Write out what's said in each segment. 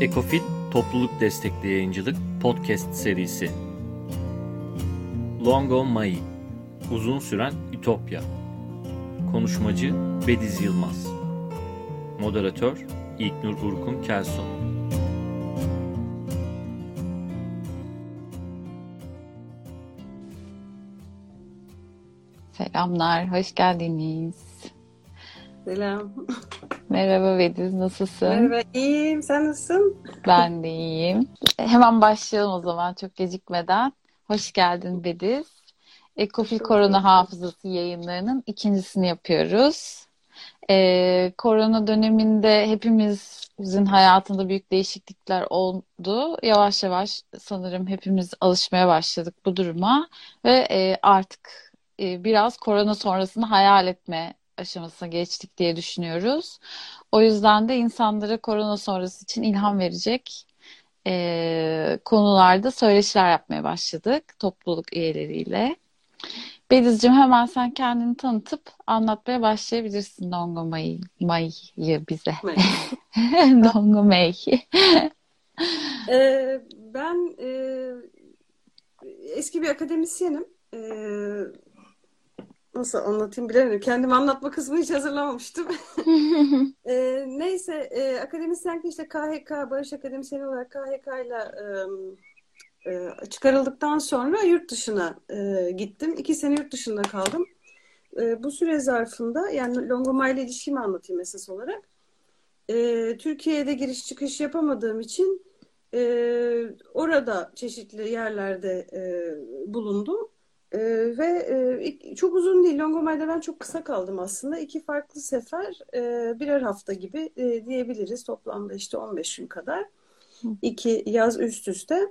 Ekofit Topluluk Destekli Yayıncılık Podcast serisi Longo Mai Uzun Süren Ütopya Konuşmacı Bediz Yılmaz Moderatör İlknur Urkun Kelson Selamlar, hoş geldiniz. Selam. Merhaba Bediz, nasılsın? Merhaba, iyiyim. Sen nasılsın? Ben de iyiyim. Hemen başlayalım o zaman çok gecikmeden. Hoş geldin Bediz. Ekofil Korona Hafızası yayınlarının ikincisini yapıyoruz. Ee, korona döneminde hepimizin hayatında büyük değişiklikler oldu. Yavaş yavaş sanırım hepimiz alışmaya başladık bu duruma ve e, artık e, biraz korona sonrasını hayal etme aşamasına geçtik diye düşünüyoruz. O yüzden de insanlara korona sonrası için ilham verecek e, konularda söyleşiler yapmaya başladık topluluk üyeleriyle. Bedizciğim hemen sen kendini tanıtıp anlatmaya başlayabilirsin Dongo May'ı May'ı bize. May. Dongo May. Ee, ben e, eski bir akademisyenim. Ee, nasıl anlatayım bilemiyorum. Kendimi anlatma kısmını hiç hazırlamamıştım. Ee, neyse, e, akademisyenlik işte KHK, Barış Akademisyeni olarak KHK ile e, e, çıkarıldıktan sonra yurt dışına e, gittim. İki sene yurt dışında kaldım. E, bu süre zarfında yani Longoma ile ilişkimi anlatayım esas olarak. E, Türkiye'de giriş çıkış yapamadığım için e, orada çeşitli yerlerde e, bulundum. E, ve e, çok uzun değil. Longomay'da ben çok kısa kaldım aslında. İki farklı sefer e, birer hafta gibi e, diyebiliriz. Toplamda işte 15 gün kadar. İki yaz üst üste.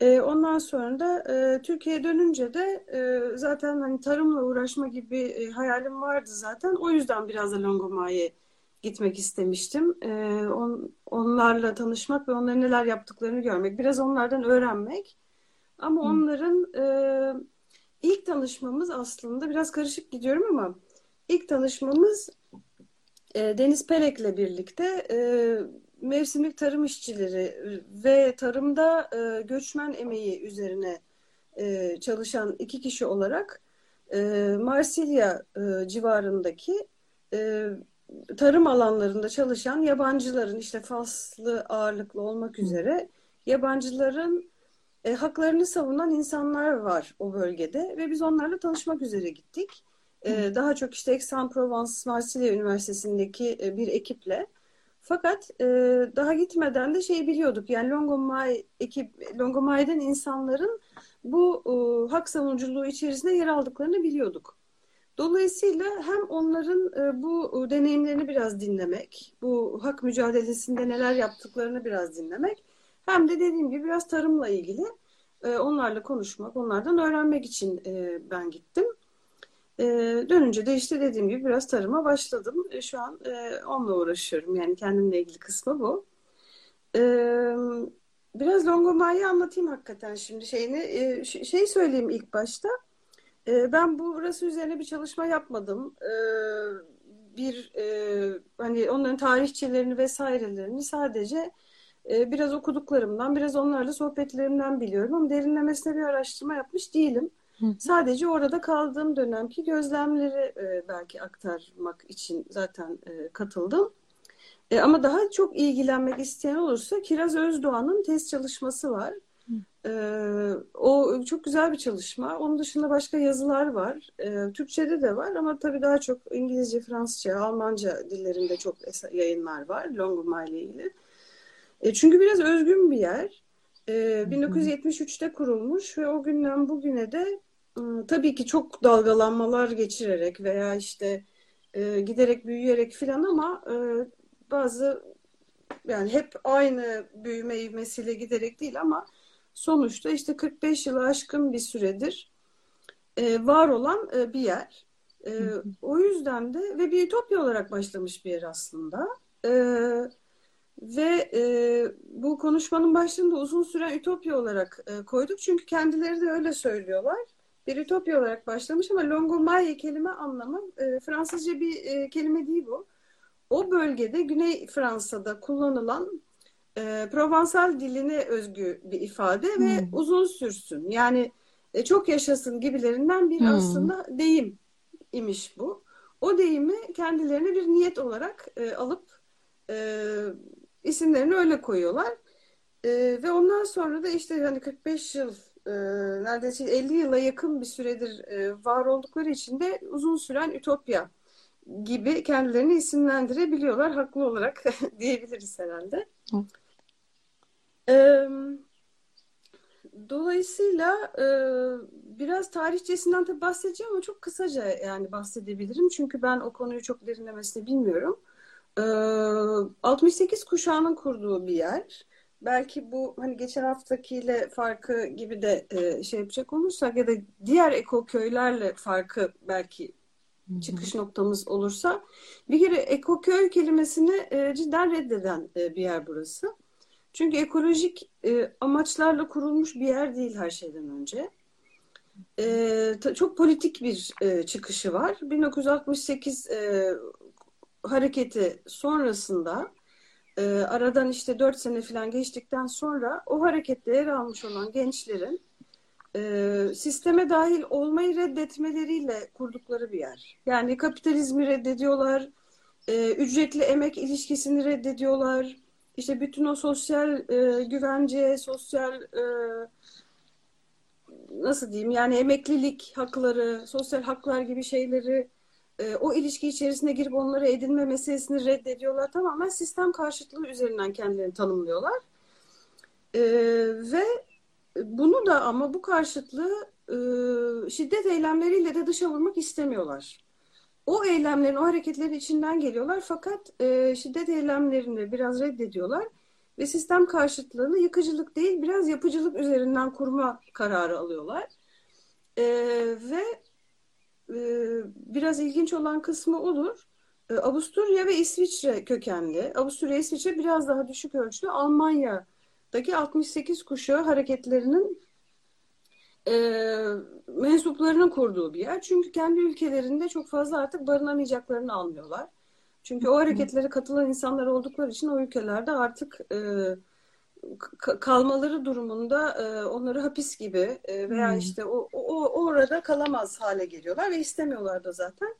E, ondan sonra da e, Türkiye'ye dönünce de e, zaten hani tarımla uğraşma gibi e, hayalim vardı zaten. O yüzden biraz da Longomay'a gitmek istemiştim. E, on, onlarla tanışmak ve onların neler yaptıklarını görmek. Biraz onlardan öğrenmek. Ama Hı. onların e, ilk tanışmamız aslında biraz karışık gidiyorum ama ilk tanışmamız e, Deniz Pelek'le birlikte e, mevsimlik tarım işçileri ve tarımda e, göçmen emeği üzerine e, çalışan iki kişi olarak e, Marsilya e, civarındaki e, tarım alanlarında çalışan yabancıların işte Faslı ağırlıklı olmak üzere yabancıların e, haklarını savunan insanlar var o bölgede ve biz onlarla tanışmak üzere gittik. E, daha çok işte Aix-en-Provence Marsilya Üniversitesi'ndeki e, bir ekiple. Fakat e, daha gitmeden de şey biliyorduk yani Longomay ekip Longomay'dan insanların bu e, hak savunuculuğu içerisinde yer aldıklarını biliyorduk. Dolayısıyla hem onların e, bu deneyimlerini biraz dinlemek, bu hak mücadelesinde neler yaptıklarını biraz dinlemek, hem de dediğim gibi biraz tarımla ilgili e, onlarla konuşmak, onlardan öğrenmek için e, ben gittim. E, dönünce de işte dediğim gibi biraz tarıma başladım. Şu an onunla uğraşıyorum. Yani kendimle ilgili kısmı bu. Biraz Longomay'ı anlatayım hakikaten şimdi şeyini. Şey söyleyeyim ilk başta. Ben bu burası üzerine bir çalışma yapmadım. Bir hani onların tarihçelerini vesairelerini sadece e, biraz okuduklarımdan, biraz onlarla sohbetlerimden biliyorum ama derinlemesine bir araştırma yapmış değilim. Hı. Sadece orada kaldığım dönemki gözlemleri e, belki aktarmak için zaten e, katıldım. E, ama daha çok ilgilenmek isteyen olursa Kiraz Özdoğan'ın test çalışması var. E, o çok güzel bir çalışma. Onun dışında başka yazılar var. E, Türkçe'de de var ama tabii daha çok İngilizce, Fransızca, Almanca dillerinde çok yayınlar var Longomay ile ilgili. E, çünkü biraz özgün bir yer. E, 1973'te kurulmuş ve o günden bugüne de e, tabii ki çok dalgalanmalar geçirerek veya işte e, giderek büyüyerek filan ama e, bazı yani hep aynı büyüme ivmesiyle giderek değil ama sonuçta işte 45 yılı aşkın bir süredir e, var olan e, bir yer. E, o yüzden de ve bir ütopya olarak başlamış bir yer aslında. Evet. Ve e, bu konuşmanın başlığında uzun süren ütopya olarak e, koyduk. Çünkü kendileri de öyle söylüyorlar. Bir ütopya olarak başlamış ama Longomaye kelime anlamı e, Fransızca bir e, kelime değil bu. O bölgede Güney Fransa'da kullanılan e, Provansal diline özgü bir ifade ve Hmm. uzun sürsün. Yani e, çok yaşasın gibilerinden bir Hmm. aslında deyim imiş bu. O deyimi kendilerine bir niyet olarak e, alıp e, isimlerini öyle koyuyorlar. E, ve ondan sonra da işte hani 45 yıl e, neredeyse 50 yıla yakın bir süredir e, var oldukları için de uzun süren ütopya gibi kendilerini isimlendirebiliyorlar haklı olarak diyebiliriz herhalde. Hı. Ee, dolayısıyla e, biraz tarihçesinden tabii bahsedeceğim ama çok kısaca yani bahsedebilirim. Çünkü ben o konuyu çok derinlemesine bilmiyorum. Ee, 68 kuşağının kurduğu bir yer. Belki bu hani geçen haftakiyle farkı gibi de şey yapacak olursak ya da diğer eko köylerle farkı belki çıkış noktamız olursa bir kere ekoköy kelimesini cidden reddeden bir yer burası. Çünkü ekolojik amaçlarla kurulmuş bir yer değil her şeyden önce. Çok politik bir çıkışı var. 1968 e, hareketi sonrasında e, aradan işte 4 sene falan geçtikten sonra o harekette yer almış olan gençlerin e, sisteme dahil olmayı reddetmeleriyle kurdukları bir yer. Yani kapitalizmi reddediyorlar, e, ücretli emek ilişkisini reddediyorlar. İşte bütün o sosyal e, güvence, sosyal e, nasıl diyeyim yani emeklilik hakları, sosyal haklar gibi şeyleri e, o ilişki içerisine girip onları edinme meselesini reddediyorlar. Tamamen sistem karşıtlığı üzerinden kendilerini tanımlıyorlar. E, ve bunu da ama bu karşıtlığı e, şiddet eylemleriyle de dışa vurmak istemiyorlar. O eylemlerin, o hareketlerin içinden geliyorlar fakat e, şiddet eylemlerini biraz reddediyorlar ve sistem karşıtlığını yıkıcılık değil biraz yapıcılık üzerinden kurma kararı alıyorlar. E, ve biraz ilginç olan kısmı olur. E, Avusturya ve İsviçre kökenli. Avusturya, İsviçre biraz daha düşük ölçülü. Almanya'daki 68 kuşağı hareketlerinin e, mensuplarının kurduğu bir yer. Çünkü kendi ülkelerinde çok fazla artık barınamayacaklarını anlıyorlar. Çünkü o hareketlere katılan insanlar oldukları için o ülkelerde artık e, kalmaları durumunda e, onları hapis gibi e, veya Hmm. işte o, o, orada kalamaz hale geliyorlar ve istemiyorlar da zaten.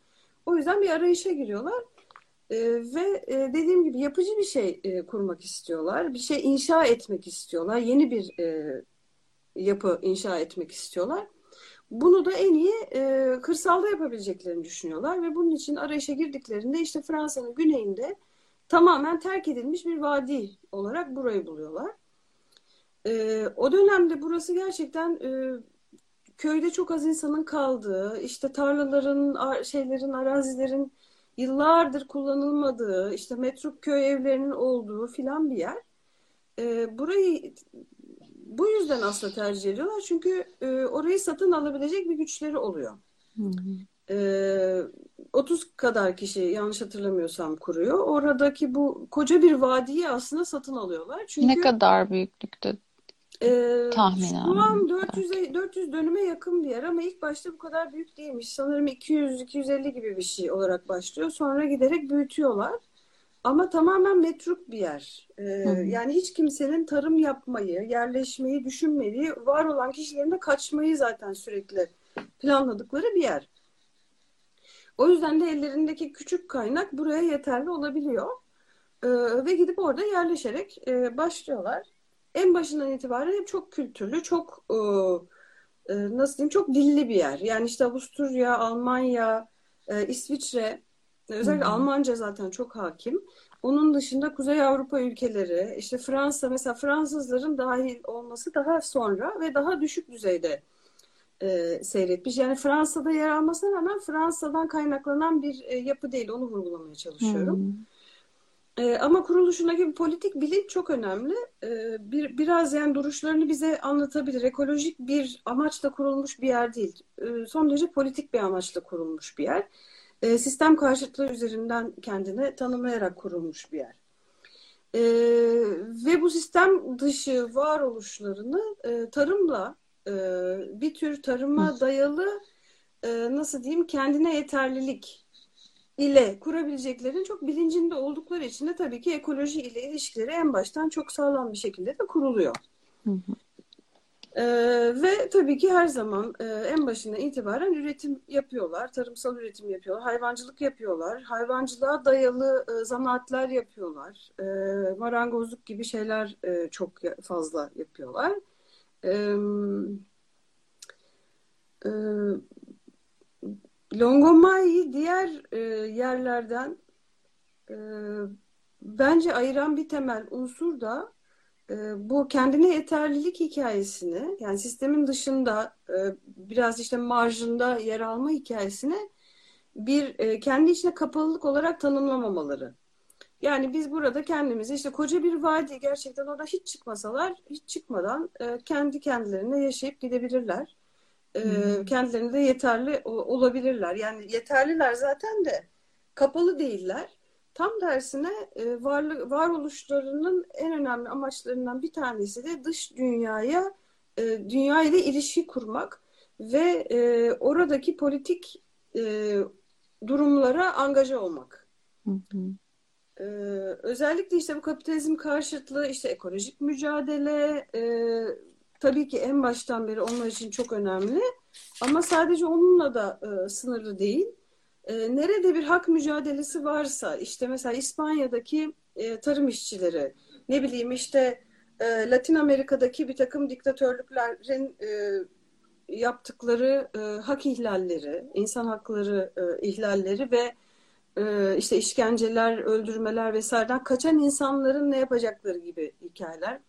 O yüzden bir arayışa giriyorlar. E, ve e, dediğim gibi yapıcı bir şey e, kurmak istiyorlar. Bir şey inşa etmek istiyorlar. Yeni bir e, yapı inşa etmek istiyorlar. Bunu da en iyi e, kırsalda yapabileceklerini düşünüyorlar ve bunun için arayışa girdiklerinde işte Fransa'nın güneyinde tamamen terk edilmiş bir vadi olarak burayı buluyorlar. E, o dönemde burası gerçekten e, köyde çok az insanın kaldığı, işte tarlaların, ar- şeylerin, arazilerin yıllardır kullanılmadığı, işte metruk köy evlerinin olduğu filan bir yer. E, burayı bu yüzden aslında tercih ediyorlar. Çünkü e, orayı satın alabilecek bir güçleri oluyor. Hı hı. E, 30 kadar kişi yanlış hatırlamıyorsam kuruyor. Oradaki bu koca bir vadiyi aslında satın alıyorlar. Çünkü Ne kadar büyüklükte e, tahminen? şu an 400 400 dönüme yakın bir yer ama ilk başta bu kadar büyük değilmiş. Sanırım 200-250 gibi bir şey olarak başlıyor. Sonra giderek büyütüyorlar. Ama tamamen metruk bir yer. Ee, hı. yani hiç kimsenin tarım yapmayı, yerleşmeyi düşünmediği, var olan kişilerin de kaçmayı zaten sürekli planladıkları bir yer. O yüzden de ellerindeki küçük kaynak buraya yeterli olabiliyor. Ee, ve gidip orada yerleşerek e, başlıyorlar. En başından itibaren hep çok kültürlü, çok e, e, nasıl diyeyim, çok dilli bir yer. Yani işte Avusturya, Almanya, e, İsviçre, özellikle Hı hı. Almanca zaten çok hakim. Onun dışında Kuzey Avrupa ülkeleri, işte Fransa mesela Fransızların dahil olması daha sonra ve daha düşük düzeyde e, seyretmiş. Yani Fransa'da yer almasına rağmen Fransa'dan kaynaklanan bir e, yapı değil. Onu vurgulamaya çalışıyorum. Hı. E, ama kuruluşundaki politik bilinç çok önemli. E, bir biraz yani duruşlarını bize anlatabilir. Ekolojik bir amaçla kurulmuş bir yer değil. E, son derece politik bir amaçla kurulmuş bir yer. E, sistem karşıtlığı üzerinden kendini tanımlayarak kurulmuş bir yer. E, ve bu sistem dışı varoluşlarını e, tarımla e, bir tür tarıma dayalı e, nasıl diyeyim kendine yeterlilik ile kurabileceklerinin çok bilincinde oldukları için de tabii ki ekoloji ile ilişkileri en baştan çok sağlam bir şekilde de kuruluyor. Hı hı. Ee, ve tabii ki her zaman e, en başından itibaren üretim yapıyorlar, tarımsal üretim yapıyorlar, hayvancılık yapıyorlar, hayvancılığa dayalı e, zanaatler yapıyorlar, e, marangozluk gibi şeyler e, çok fazla yapıyorlar. E, diğer yerlerden bence ayıran bir temel unsur da bu kendine yeterlilik hikayesini yani sistemin dışında biraz işte marjında yer alma hikayesini bir kendi içine kapalılık olarak tanımlamamaları. Yani biz burada kendimizi işte koca bir vadi gerçekten orada hiç çıkmasalar hiç çıkmadan e, kendi kendilerine yaşayıp gidebilirler. E, hmm. Kendilerine de yeterli olabilirler. Yani yeterliler zaten de kapalı değiller. Tam tersine e, varlık varoluşlarının en önemli amaçlarından bir tanesi de dış dünyaya e, dünya ile ilişki kurmak ve e, oradaki politik e, durumlara angaja olmak. Hı hı. Ee, özellikle işte bu kapitalizm karşıtlığı, işte ekolojik mücadele e, tabii ki en baştan beri onlar için çok önemli. Ama sadece onunla da e, sınırlı değil. E, nerede bir hak mücadelesi varsa, işte mesela İspanya'daki e, tarım işçileri, ne bileyim işte e, Latin Amerika'daki bir takım diktatörlüklerin e, yaptıkları e, hak ihlalleri, insan hakları e, ihlalleri ve e, işte işkenceler, öldürmeler vesaireden kaçan insanların ne yapacakları gibi hikayeler.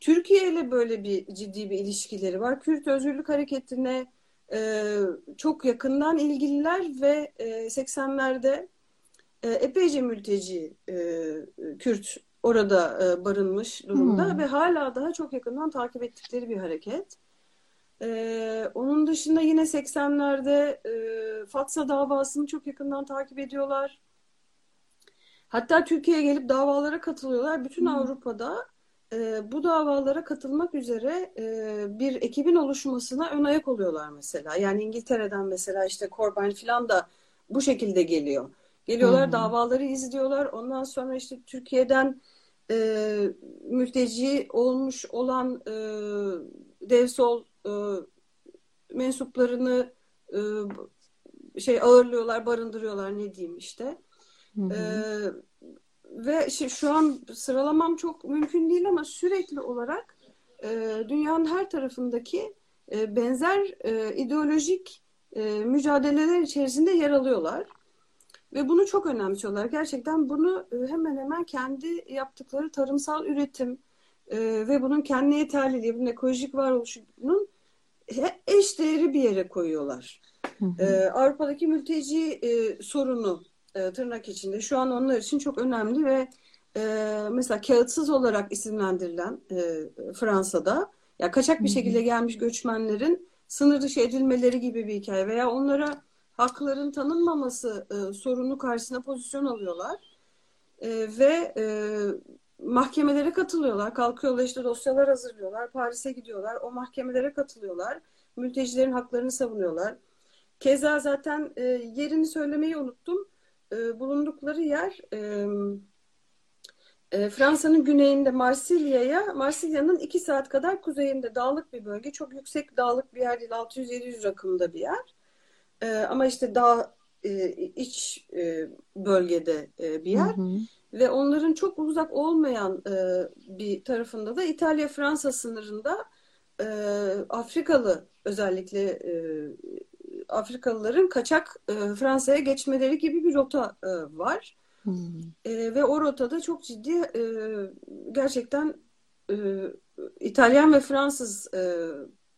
Türkiye ile böyle bir ciddi bir ilişkileri var. Kürt Özgürlük Hareketi'ne e, çok yakından ilgililer ve e, 80'lerde e, epeyce mülteci e, Kürt orada e, barınmış durumda hmm. ve hala daha çok yakından takip ettikleri bir hareket. Ee, onun dışında yine 80'lerde e, Fatsa davasını çok yakından takip ediyorlar. Hatta Türkiye'ye gelip davalara katılıyorlar. Bütün hmm. Avrupa'da e, bu davalara katılmak üzere e, bir ekibin oluşmasına ön ayak oluyorlar mesela. Yani İngiltere'den mesela işte Corbyn falan da bu şekilde geliyor. Geliyorlar hmm. davaları izliyorlar. Ondan sonra işte Türkiye'den e, mülteci olmuş olan e, Devsol e, mensuplarını e, şey ağırlıyorlar, barındırıyorlar ne diyeyim işte. Hı hı. E, ve şey, şu an sıralamam çok mümkün değil ama sürekli olarak e, dünyanın her tarafındaki e, benzer e, ideolojik e, mücadeleler içerisinde yer alıyorlar. Ve bunu çok önemsiyorlar. Gerçekten bunu hemen hemen kendi yaptıkları tarımsal üretim e, ve bunun kendi yeterliliği, bunun ekolojik varoluşunun eş değeri bir yere koyuyorlar. Hı hı. Ee, Avrupa'daki mülteci e, sorunu e, tırnak içinde şu an onlar için çok önemli ve e, mesela kağıtsız olarak isimlendirilen e, Fransa'da ya kaçak bir şekilde gelmiş göçmenlerin sınır dışı edilmeleri gibi bir hikaye veya onlara hakların tanınmaması e, sorunu karşısına pozisyon alıyorlar e, ve e, mahkemelere katılıyorlar. Kalkıyorlar işte dosyalar hazırlıyorlar. Paris'e gidiyorlar. O mahkemelere katılıyorlar. Mültecilerin haklarını savunuyorlar. Keza zaten e, yerini söylemeyi unuttum. E, bulundukları yer e, e, Fransa'nın güneyinde Marsilya'ya, Marsilya'nın iki saat kadar kuzeyinde dağlık bir bölge. Çok yüksek dağlık bir yer değil. 600-700 rakımda bir yer. E, ama işte dağ e, iç e, bölgede e, bir yer. Hı hı. Ve onların çok uzak olmayan e, bir tarafında da İtalya-Fransa sınırında e, Afrikalı özellikle e, Afrikalıların kaçak e, Fransa'ya geçmeleri gibi bir rota e, var. Hmm. E, ve o rotada çok ciddi e, gerçekten e, İtalyan ve Fransız e,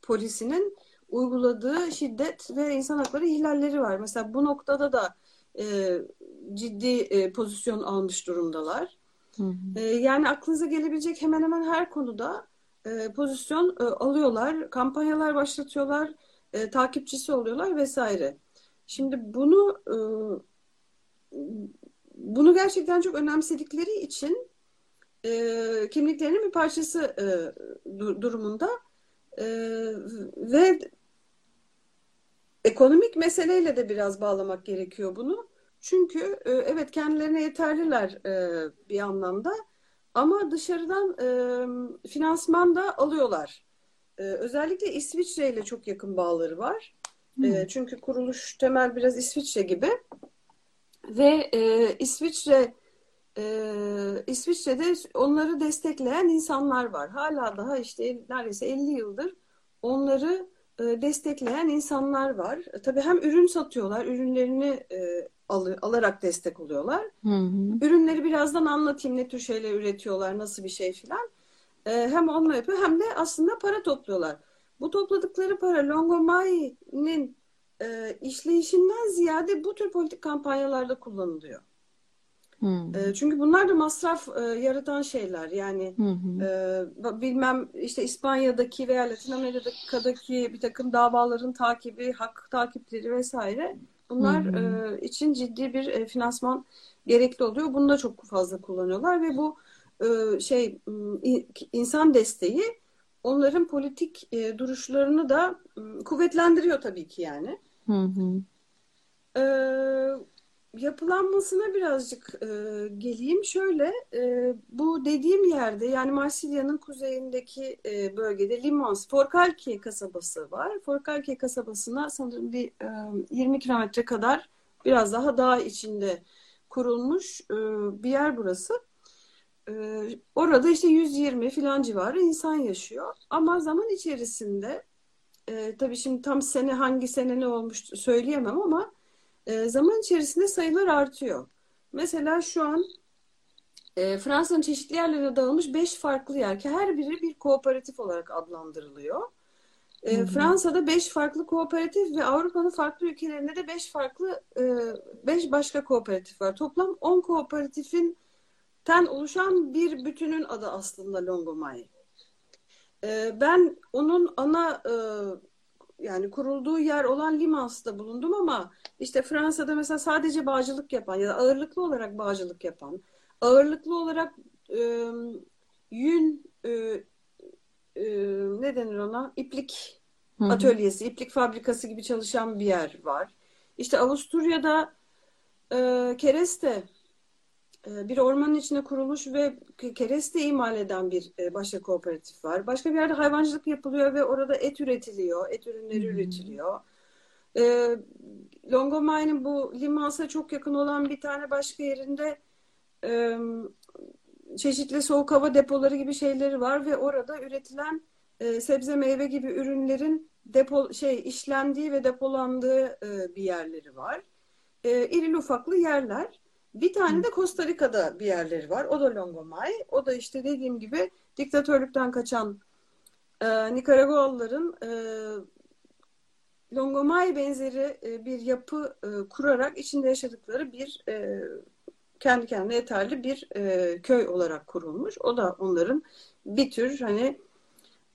polisinin uyguladığı şiddet ve insan hakları ihlalleri var. Mesela bu noktada da e, ciddi e, pozisyon almış durumdalar. Hı hı. E, yani aklınıza gelebilecek hemen hemen her konuda e, pozisyon e, alıyorlar, kampanyalar başlatıyorlar, e, takipçisi oluyorlar vesaire. Şimdi bunu e, bunu gerçekten çok önemsedikleri için e, kimliklerinin bir parçası e, durumunda e, ve ekonomik meseleyle de biraz bağlamak gerekiyor bunu. Çünkü e, evet kendilerine yeterliler e, bir anlamda ama dışarıdan e, finansman da alıyorlar. E, özellikle İsviçre ile çok yakın bağları var. Hmm. E, çünkü kuruluş temel biraz İsviçre gibi ve e, İsviçre e, İsviçre'de onları destekleyen insanlar var. Hala daha işte neredeyse 50 yıldır onları destekleyen insanlar var. E, tabii hem ürün satıyorlar, ürünlerini e, al, alarak destek oluyorlar. Hı hı. Ürünleri birazdan anlatayım ne tür şeyler üretiyorlar, nasıl bir şey filan. E, hem onunla yapıyor hem de aslında para topluyorlar. Bu topladıkları para Longomai'nin e, işleyişinden ziyade bu tür politik kampanyalarda kullanılıyor. Hı. E, çünkü bunlar da masraf e, yaratan şeyler. Yani hı. ee, bilmem işte İspanya'daki veya Latin Amerika'daki bir takım davaların takibi, hak takipleri vesaire bunlar hı. e, için ciddi bir e, finansman gerekli oluyor. Bunu da çok fazla kullanıyorlar ve bu e, şey insan desteği onların politik e, duruşlarını da m, kuvvetlendiriyor tabii ki yani. Hı hı. Ee, yapılanmasına birazcık e, geleyim. Şöyle, e, bu dediğim yerde yani Marsilya'nın kuzeyindeki e, bölgede Limans, Forcalquier kasabası var. Forcalquier kasabasına sanırım bir e, 20 kilometre kadar biraz daha dağ içinde kurulmuş e, bir yer burası. E, orada işte 120 filan civarı insan yaşıyor. Ama zaman içerisinde e, tabii şimdi tam sene hangi sene ne olmuş söyleyemem ama e, zaman içerisinde sayılar artıyor. Mesela şu an e, Fransa'nın çeşitli yerlerine dağılmış 5 farklı yer ki her biri bir kooperatif olarak adlandırılıyor. E, Hı hı. Fransa'da 5 farklı kooperatif ve Avrupa'nın farklı ülkelerinde de 5 farklı 5 başka kooperatif var. Toplam 10 kooperatifin ten oluşan bir bütünün adı aslında Longomai. E, ben onun ana e, yani kurulduğu yer olan Limans'ta bulundum ama işte Fransa'da mesela sadece bağcılık yapan ya da ağırlıklı olarak bağcılık yapan, ağırlıklı olarak e, yün e, e, ne denir ona? İplik Hı hı. atölyesi, iplik fabrikası gibi çalışan bir yer var. İşte Avusturya'da e, kereste bir ormanın içine kurulmuş ve kereste imal eden bir e, başka kooperatif var. Başka bir yerde hayvancılık yapılıyor ve orada et üretiliyor, et ürünleri Hmm. üretiliyor. E, Longomai'nin bu Limans'a çok yakın olan bir tane başka yerinde e, çeşitli soğuk hava depoları gibi şeyleri var ve orada üretilen e, sebze meyve gibi ürünlerin depo şey işlendiği ve depolandığı e, bir yerleri var. E, irili ufaklı yerler. Bir tane de Costa Rica'da bir yerleri var. O da Longomai. O da işte dediğim gibi diktatörlükten kaçan e, Nikaragualıların e, Longomai benzeri e, bir yapı e, kurarak içinde yaşadıkları bir e, kendi kendine yeterli bir e, köy olarak kurulmuş. O da onların bir tür hani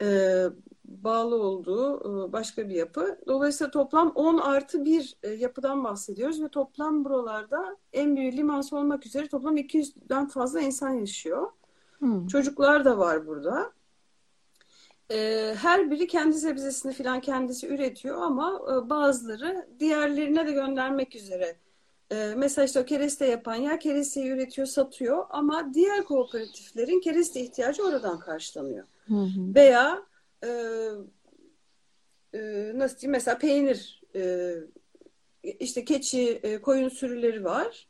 e, bağlı olduğu e, başka bir yapı. Dolayısıyla toplam 10 artı bir e, yapıdan bahsediyoruz ve toplam buralarda en büyük limansı olmak üzere toplam 200'den fazla insan yaşıyor. Hı. Çocuklar da var burada. E, her biri kendi sebzesini falan kendisi üretiyor ama bazıları diğerlerine de göndermek üzere. Mesela işte o kereste yapan yer keresteyi üretiyor, satıyor ama diğer kooperatiflerin kereste ihtiyacı oradan karşılanıyor. Hı hı. Veya e, e, nasıl diyeyim mesela peynir e, işte keçi, e, koyun sürüleri var.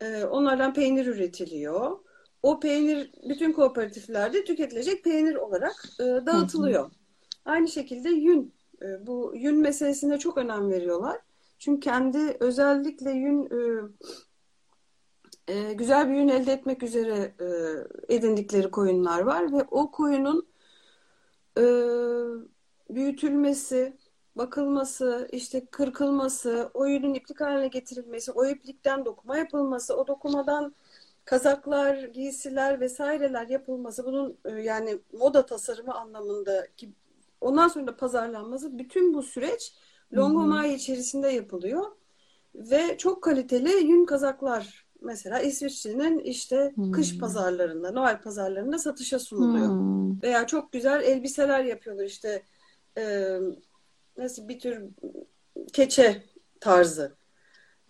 E, onlardan peynir üretiliyor. O peynir bütün kooperatiflerde tüketilecek peynir olarak e, dağıtılıyor. Aynı şekilde yün. E, bu yün meselesine çok önem veriyorlar. Çünkü kendi özellikle yün e, e, güzel bir yün elde etmek üzere e, edindikleri koyunlar var ve o koyunun e, büyütülmesi, bakılması, işte kırkılması, o yünün iplik haline getirilmesi, o iplikten dokuma yapılması, o dokumadan kazaklar, giysiler vesaireler yapılması, bunun e, yani moda tasarımı anlamındaki ondan sonra da pazarlanması, bütün bu süreç Longomai içerisinde yapılıyor ve çok kaliteli yün kazaklar mesela İsviçre'nin işte Hmm. kış pazarlarında, Noel pazarlarında satışa sunuluyor. Hı. Veya çok güzel elbiseler yapıyorlar işte e, nasıl bir tür keçe tarzı.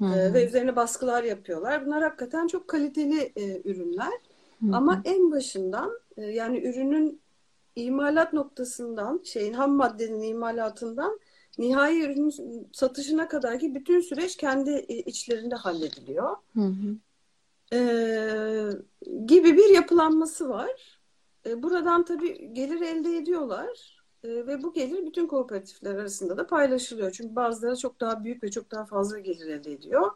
E, hı. ve üzerine baskılar yapıyorlar. Bunlar hakikaten çok kaliteli e, ürünler. Hı. Ama en başından e, yani ürünün imalat noktasından, şeyin ham maddenin imalatından nihai ürünün satışına kadar ki bütün süreç kendi e, içlerinde hallediliyor. Hı hı. E, gibi bir yapılanması var. E, buradan tabii gelir elde ediyorlar. E, ve bu gelir bütün kooperatifler arasında da paylaşılıyor. Çünkü bazıları çok daha büyük ve çok daha fazla gelir elde ediyor.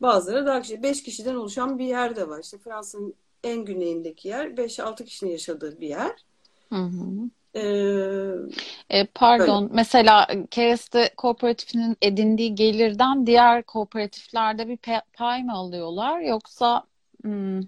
Bazıları daha kişi, 5 kişiden oluşan bir yer de var. İşte Fransa'nın en güneyindeki yer 5-6 kişinin yaşadığı bir yer. Hı hı. Ee, E, pardon, mesela Kereste Kooperatifinin edindiği gelirden diğer kooperatiflerde bir pay mı alıyorlar yoksa hmm,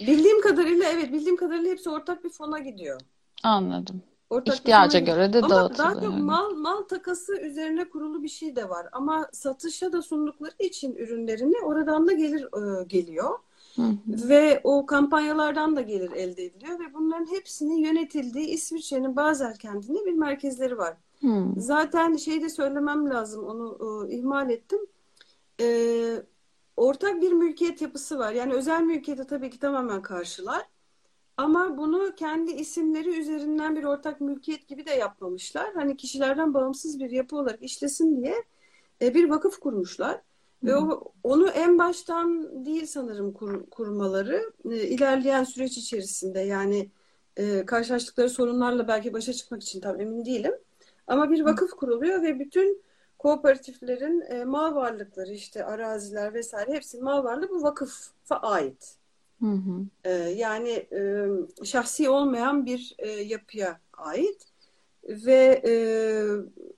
bildiğim kadarıyla evet bildiğim kadarıyla hepsi ortak bir fona gidiyor. anladım. Ortak İhtiyaca göre de Ama daha dağıtılıyor. çok mal mal takası üzerine kurulu bir şey de var. Ama satışa da sundukları için ürünlerini oradan da gelir e, geliyor. Hı hı. Ve o kampanyalardan da gelir elde ediliyor ve bunların hepsinin yönetildiği İsviçre'nin Basel kentinde bir merkezleri var. Hı. Zaten şey de söylemem lazım onu e, ihmal ettim. E, ortak bir mülkiyet yapısı var. Yani özel mülkiyeti tabii ki tamamen karşılar. Ama bunu kendi isimleri üzerinden bir ortak mülkiyet gibi de yapmamışlar. Hani kişilerden bağımsız bir yapı olarak işlesin diye e, bir vakıf kurmuşlar. Ve o, onu en baştan değil sanırım kur- kurmaları e, ilerleyen süreç içerisinde yani e, karşılaştıkları sorunlarla belki başa çıkmak için tam emin değilim. Ama bir vakıf kuruluyor ve bütün kooperatiflerin e, mal varlıkları işte araziler vesaire hepsinin mal varlığı bu vakıfa ait. Hı hı. E, yani e, şahsi olmayan bir e, yapıya ait ve e,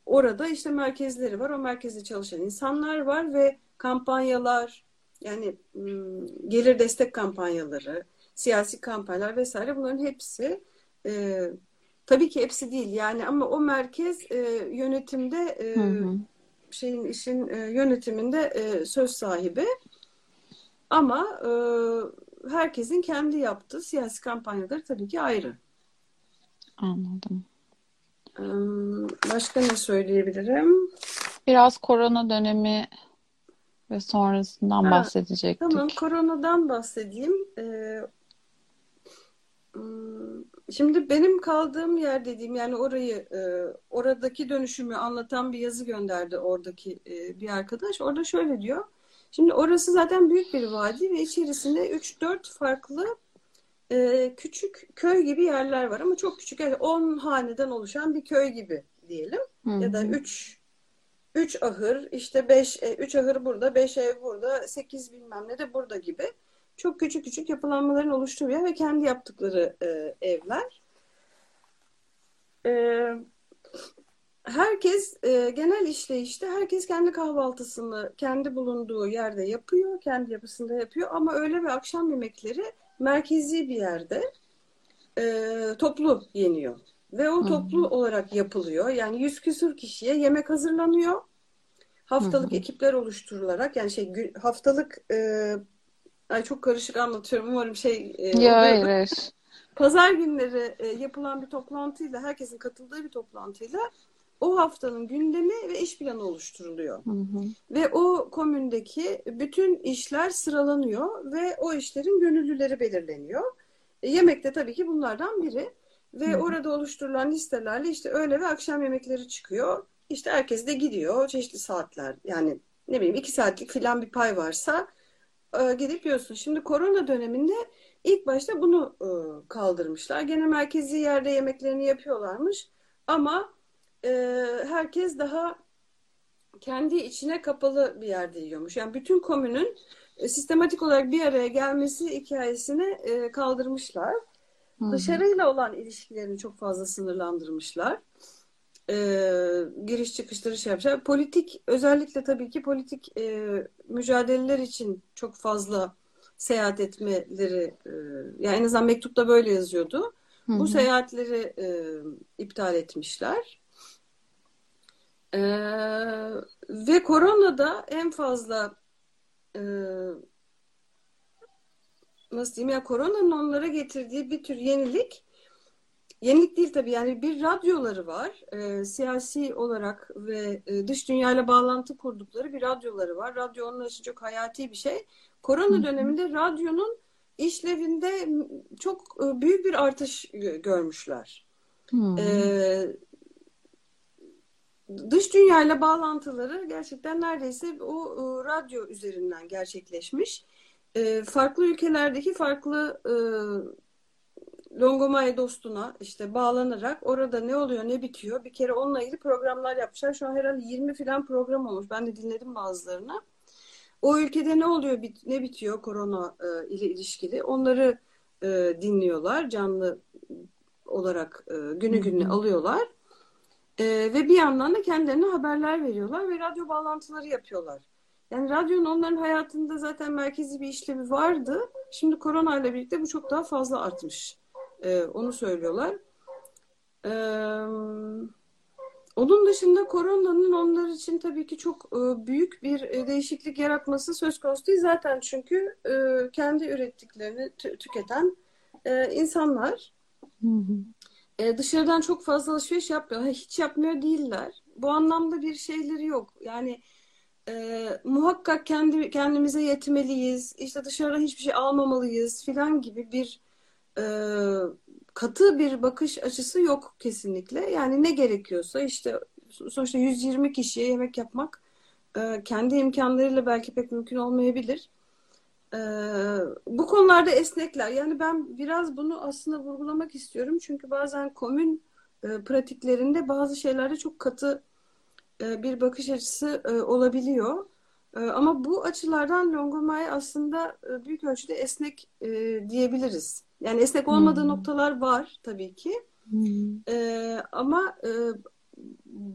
orada işte merkezleri var. O merkezde çalışan insanlar var ve kampanyalar yani gelir destek kampanyaları, siyasi kampanyalar vesaire bunların hepsi e, tabii ki hepsi değil yani ama o merkez e, yönetimde e, Hı hı. şeyin işin e, yönetiminde e, söz sahibi ama e, herkesin kendi yaptığı siyasi kampanyaları tabii ki ayrı. Anladım. Başka ne söyleyebilirim? Biraz korona dönemi ve sonrasından Ha, bahsedecektik. Tamam, koronadan bahsedeyim. Ee, hmm, şimdi benim kaldığım yer dediğim yani orayı e, oradaki dönüşümü anlatan bir yazı gönderdi oradaki e, bir arkadaş. Orada şöyle diyor. Şimdi orası zaten büyük bir vadi ve içerisinde 3-4 farklı e, küçük köy gibi yerler var ama çok küçük. Yani 10 haneden oluşan bir köy gibi diyelim. Hı Ya da hı. 3 3 ahır işte 5 3 ahır burada 5 ev burada 8 bilmem ne de burada gibi çok küçük küçük yapılanmaların oluştuğu yer ve kendi yaptıkları e, evler. E, herkes e, genel işleyişte herkes kendi kahvaltısını kendi bulunduğu yerde yapıyor, kendi yapısında yapıyor ama öğle ve akşam yemekleri merkezi bir yerde e, toplu yeniyor. Ve o toplu olarak yapılıyor. Yani yüz küsur kişiye yemek hazırlanıyor. Haftalık Hı hı. ekipler oluşturularak yani şey haftalık e, ay çok karışık anlatıyorum. Umarım şey e, Ya hayır, hayır. Pazar günleri e, yapılan bir toplantıyla, herkesin katıldığı bir toplantıyla o haftanın gündemi ve iş planı oluşturuluyor. Hı hı. Ve o komündeki bütün işler sıralanıyor ve o işlerin gönüllüleri belirleniyor. E, yemek de tabii ki bunlardan biri. Ve Hı orada oluşturulan listelerle işte öğle ve akşam yemekleri çıkıyor. İşte herkes de gidiyor çeşitli saatler. Yani ne bileyim iki saatlik filan bir pay varsa e, gidip yiyorsun. Şimdi korona döneminde ilk başta bunu e, kaldırmışlar. Gene merkezi yerde yemeklerini yapıyorlarmış. Ama e, herkes daha kendi içine kapalı bir yerde yiyormuş. Yani bütün komünün e, sistematik olarak bir araya gelmesi hikayesini e, kaldırmışlar. Dışarıyla olan ilişkilerini çok fazla sınırlandırmışlar. E, giriş çıkışları şey yapmışlar. Politik özellikle tabii ki politik e, mücadeleler için çok fazla seyahat etmeleri e, yani en azından mektupta böyle yazıyordu. Hı Bu seyahatleri e, iptal etmişler. E, ve koronada en fazla e, nasıl diyeyim ya koronanın onlara getirdiği bir tür yenilik Yenilik değil tabii yani bir radyoları var. E, siyasi olarak ve e, dış dünyayla bağlantı kurdukları bir radyoları var. Radyo onlar için çok hayati bir şey. Korona döneminde radyonun işlevinde çok e, büyük bir artış görmüşler. Hmm. E, dış dünyayla bağlantıları gerçekten neredeyse o e, radyo üzerinden gerçekleşmiş. E, farklı ülkelerdeki farklı e, Longomay dostuna işte bağlanarak orada ne oluyor ne bitiyor bir kere onunla ilgili programlar yapmışlar. Şu an herhalde 20 filan program olmuş. Ben de dinledim bazılarını. O ülkede ne oluyor ne bitiyor korona e, ile ilişkili onları e, dinliyorlar canlı olarak e, günü gününe alıyorlar. E, ve bir yandan da kendilerine haberler veriyorlar ve radyo bağlantıları yapıyorlar. Yani radyonun onların hayatında zaten merkezi bir işlevi vardı. Şimdi korona ile birlikte bu çok daha fazla artmış. E, onu söylüyorlar. E, onun dışında koronanın onlar için tabii ki çok e, büyük bir e, değişiklik yaratması söz konusu değil. Zaten çünkü e, kendi ürettiklerini tüketen e, insanlar. Hı hı. E, dışarıdan çok fazla alışveriş yapmıyor. Hiç yapmıyor değiller. Bu anlamda bir şeyleri yok. Yani e, muhakkak kendi kendimize yetmeliyiz. İşte dışarıdan hiçbir şey almamalıyız filan gibi bir e, katı bir bakış açısı yok kesinlikle. Yani ne gerekiyorsa işte sonuçta 120 kişiye yemek yapmak e, kendi imkanlarıyla belki pek mümkün olmayabilir. E, bu konularda esnekler. Yani ben biraz bunu aslında vurgulamak istiyorum. Çünkü bazen komün e, pratiklerinde bazı şeylerde çok katı bir bakış açısı e, olabiliyor. E, ama bu açılardan Longomay aslında e, büyük ölçüde esnek e, diyebiliriz. Yani esnek olmadığı hmm. noktalar var tabii ki. Hmm. E, ama e,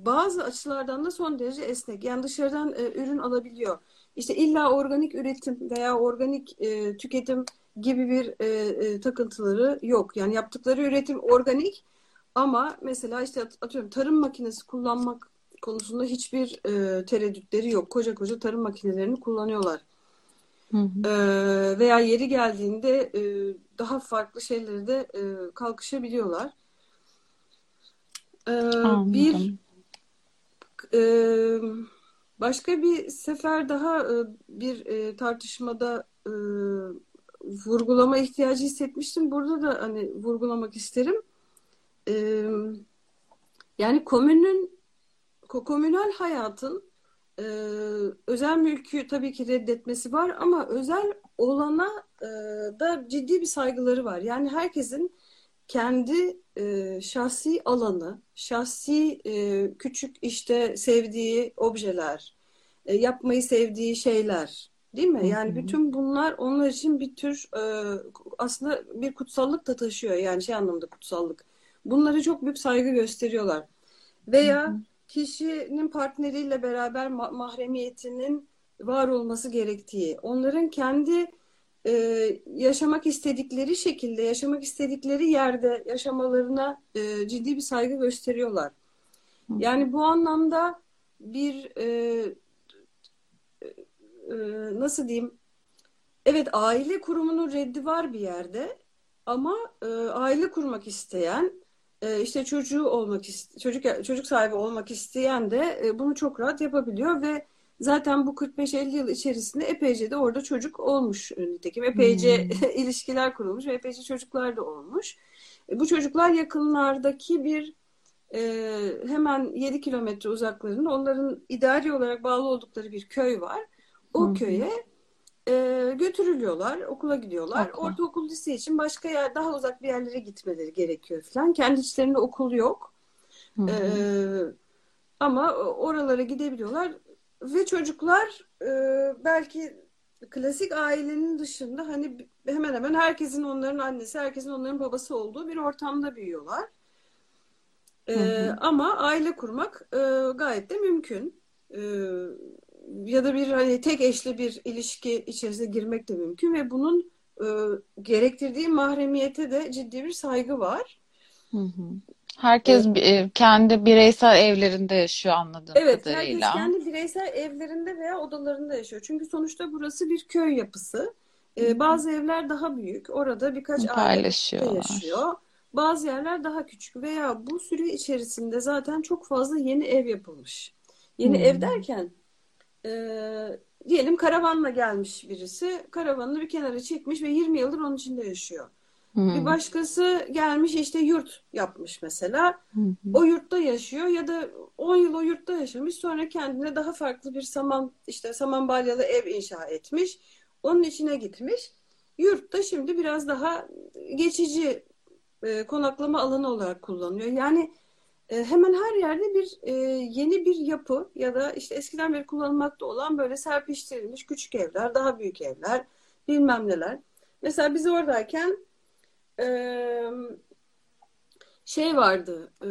bazı açılardan da son derece esnek. Yani dışarıdan e, ürün alabiliyor. İşte illa organik üretim veya organik e, tüketim gibi bir e, e, takıntıları yok. Yani yaptıkları üretim organik ama mesela işte atıyorum tarım makinesi kullanmak konusunda hiçbir e, tereddütleri yok. Koca koca tarım makinelerini kullanıyorlar. Hı hı. E, veya yeri geldiğinde e, daha farklı şeyleri de e, kalkışabiliyorlar. E, bir e, başka bir sefer daha e, bir e, tartışmada e, vurgulama ihtiyacı hissetmiştim. Burada da hani vurgulamak isterim. E, yani komünün komünal hayatın e, özel mülkü tabii ki reddetmesi var ama özel olana e, da ciddi bir saygıları var. Yani herkesin kendi e, şahsi alanı, şahsi e, küçük işte sevdiği objeler, e, yapmayı sevdiği şeyler değil mi? Yani bütün bunlar onlar için bir tür e, aslında bir kutsallık da taşıyor. Yani şey anlamda kutsallık. Bunları çok büyük saygı gösteriyorlar. Veya hı hı kişinin partneriyle beraber mahremiyetinin var olması gerektiği, onların kendi e, yaşamak istedikleri şekilde, yaşamak istedikleri yerde yaşamalarına e, ciddi bir saygı gösteriyorlar. Yani bu anlamda bir e, e, nasıl diyeyim? Evet aile kurumunun reddi var bir yerde ama e, aile kurmak isteyen e, işte çocuğu olmak çocuk çocuk sahibi olmak isteyen de e, bunu çok rahat yapabiliyor ve zaten bu 45-50 yıl içerisinde epeyce de orada çocuk olmuş nitekim epeyce hmm. ilişkiler kurulmuş ve epeyce çocuklar da olmuş. E, bu çocuklar yakınlardaki bir hemen 7 kilometre uzaklarında onların idari olarak bağlı oldukları bir köy var. O hmm. köye e, götürülüyorlar, okula gidiyorlar. Okay. Ortaokul lise için başka yer, daha uzak bir yerlere gitmeleri gerekiyor falan. Kendi içlerinde okul yok. Hı E, ama oralara gidebiliyorlar ve çocuklar e, belki klasik ailenin dışında hani hemen hemen herkesin onların annesi, herkesin onların babası olduğu bir ortamda büyüyorlar. E, hı hı. Ama aile kurmak e, gayet de mümkün. E, ya da bir hani tek eşli bir ilişki içerisine girmek de mümkün ve bunun e, gerektirdiği mahremiyete de ciddi bir saygı var. Hı hı. Herkes evet. kendi bireysel evlerinde yaşıyor anladığım evet, kadarıyla. Evet, herkes kendi bireysel evlerinde veya odalarında yaşıyor. Çünkü sonuçta burası bir köy yapısı. Ee, bazı evler daha büyük. Orada birkaç aile yaşıyor. Bazı yerler daha küçük veya bu süre içerisinde zaten çok fazla yeni ev yapılmış. Yeni Hmm. ev derken e, diyelim karavanla gelmiş birisi. Karavanını bir kenara çekmiş ve 20 yıldır onun içinde yaşıyor. Hmm. Bir başkası gelmiş işte yurt yapmış mesela. Hı. O yurtta yaşıyor ya da 10 yıl o yurtta yaşamış sonra kendine daha farklı bir saman işte saman balyalı ev inşa etmiş. Onun içine gitmiş. Yurtta şimdi biraz daha geçici e, konaklama alanı olarak kullanılıyor. Yani hemen her yerde bir e, yeni bir yapı ya da işte eskiden beri kullanılmakta olan böyle serpiştirilmiş küçük evler, daha büyük evler, bilmem neler. Mesela biz oradayken e, şey vardı. e,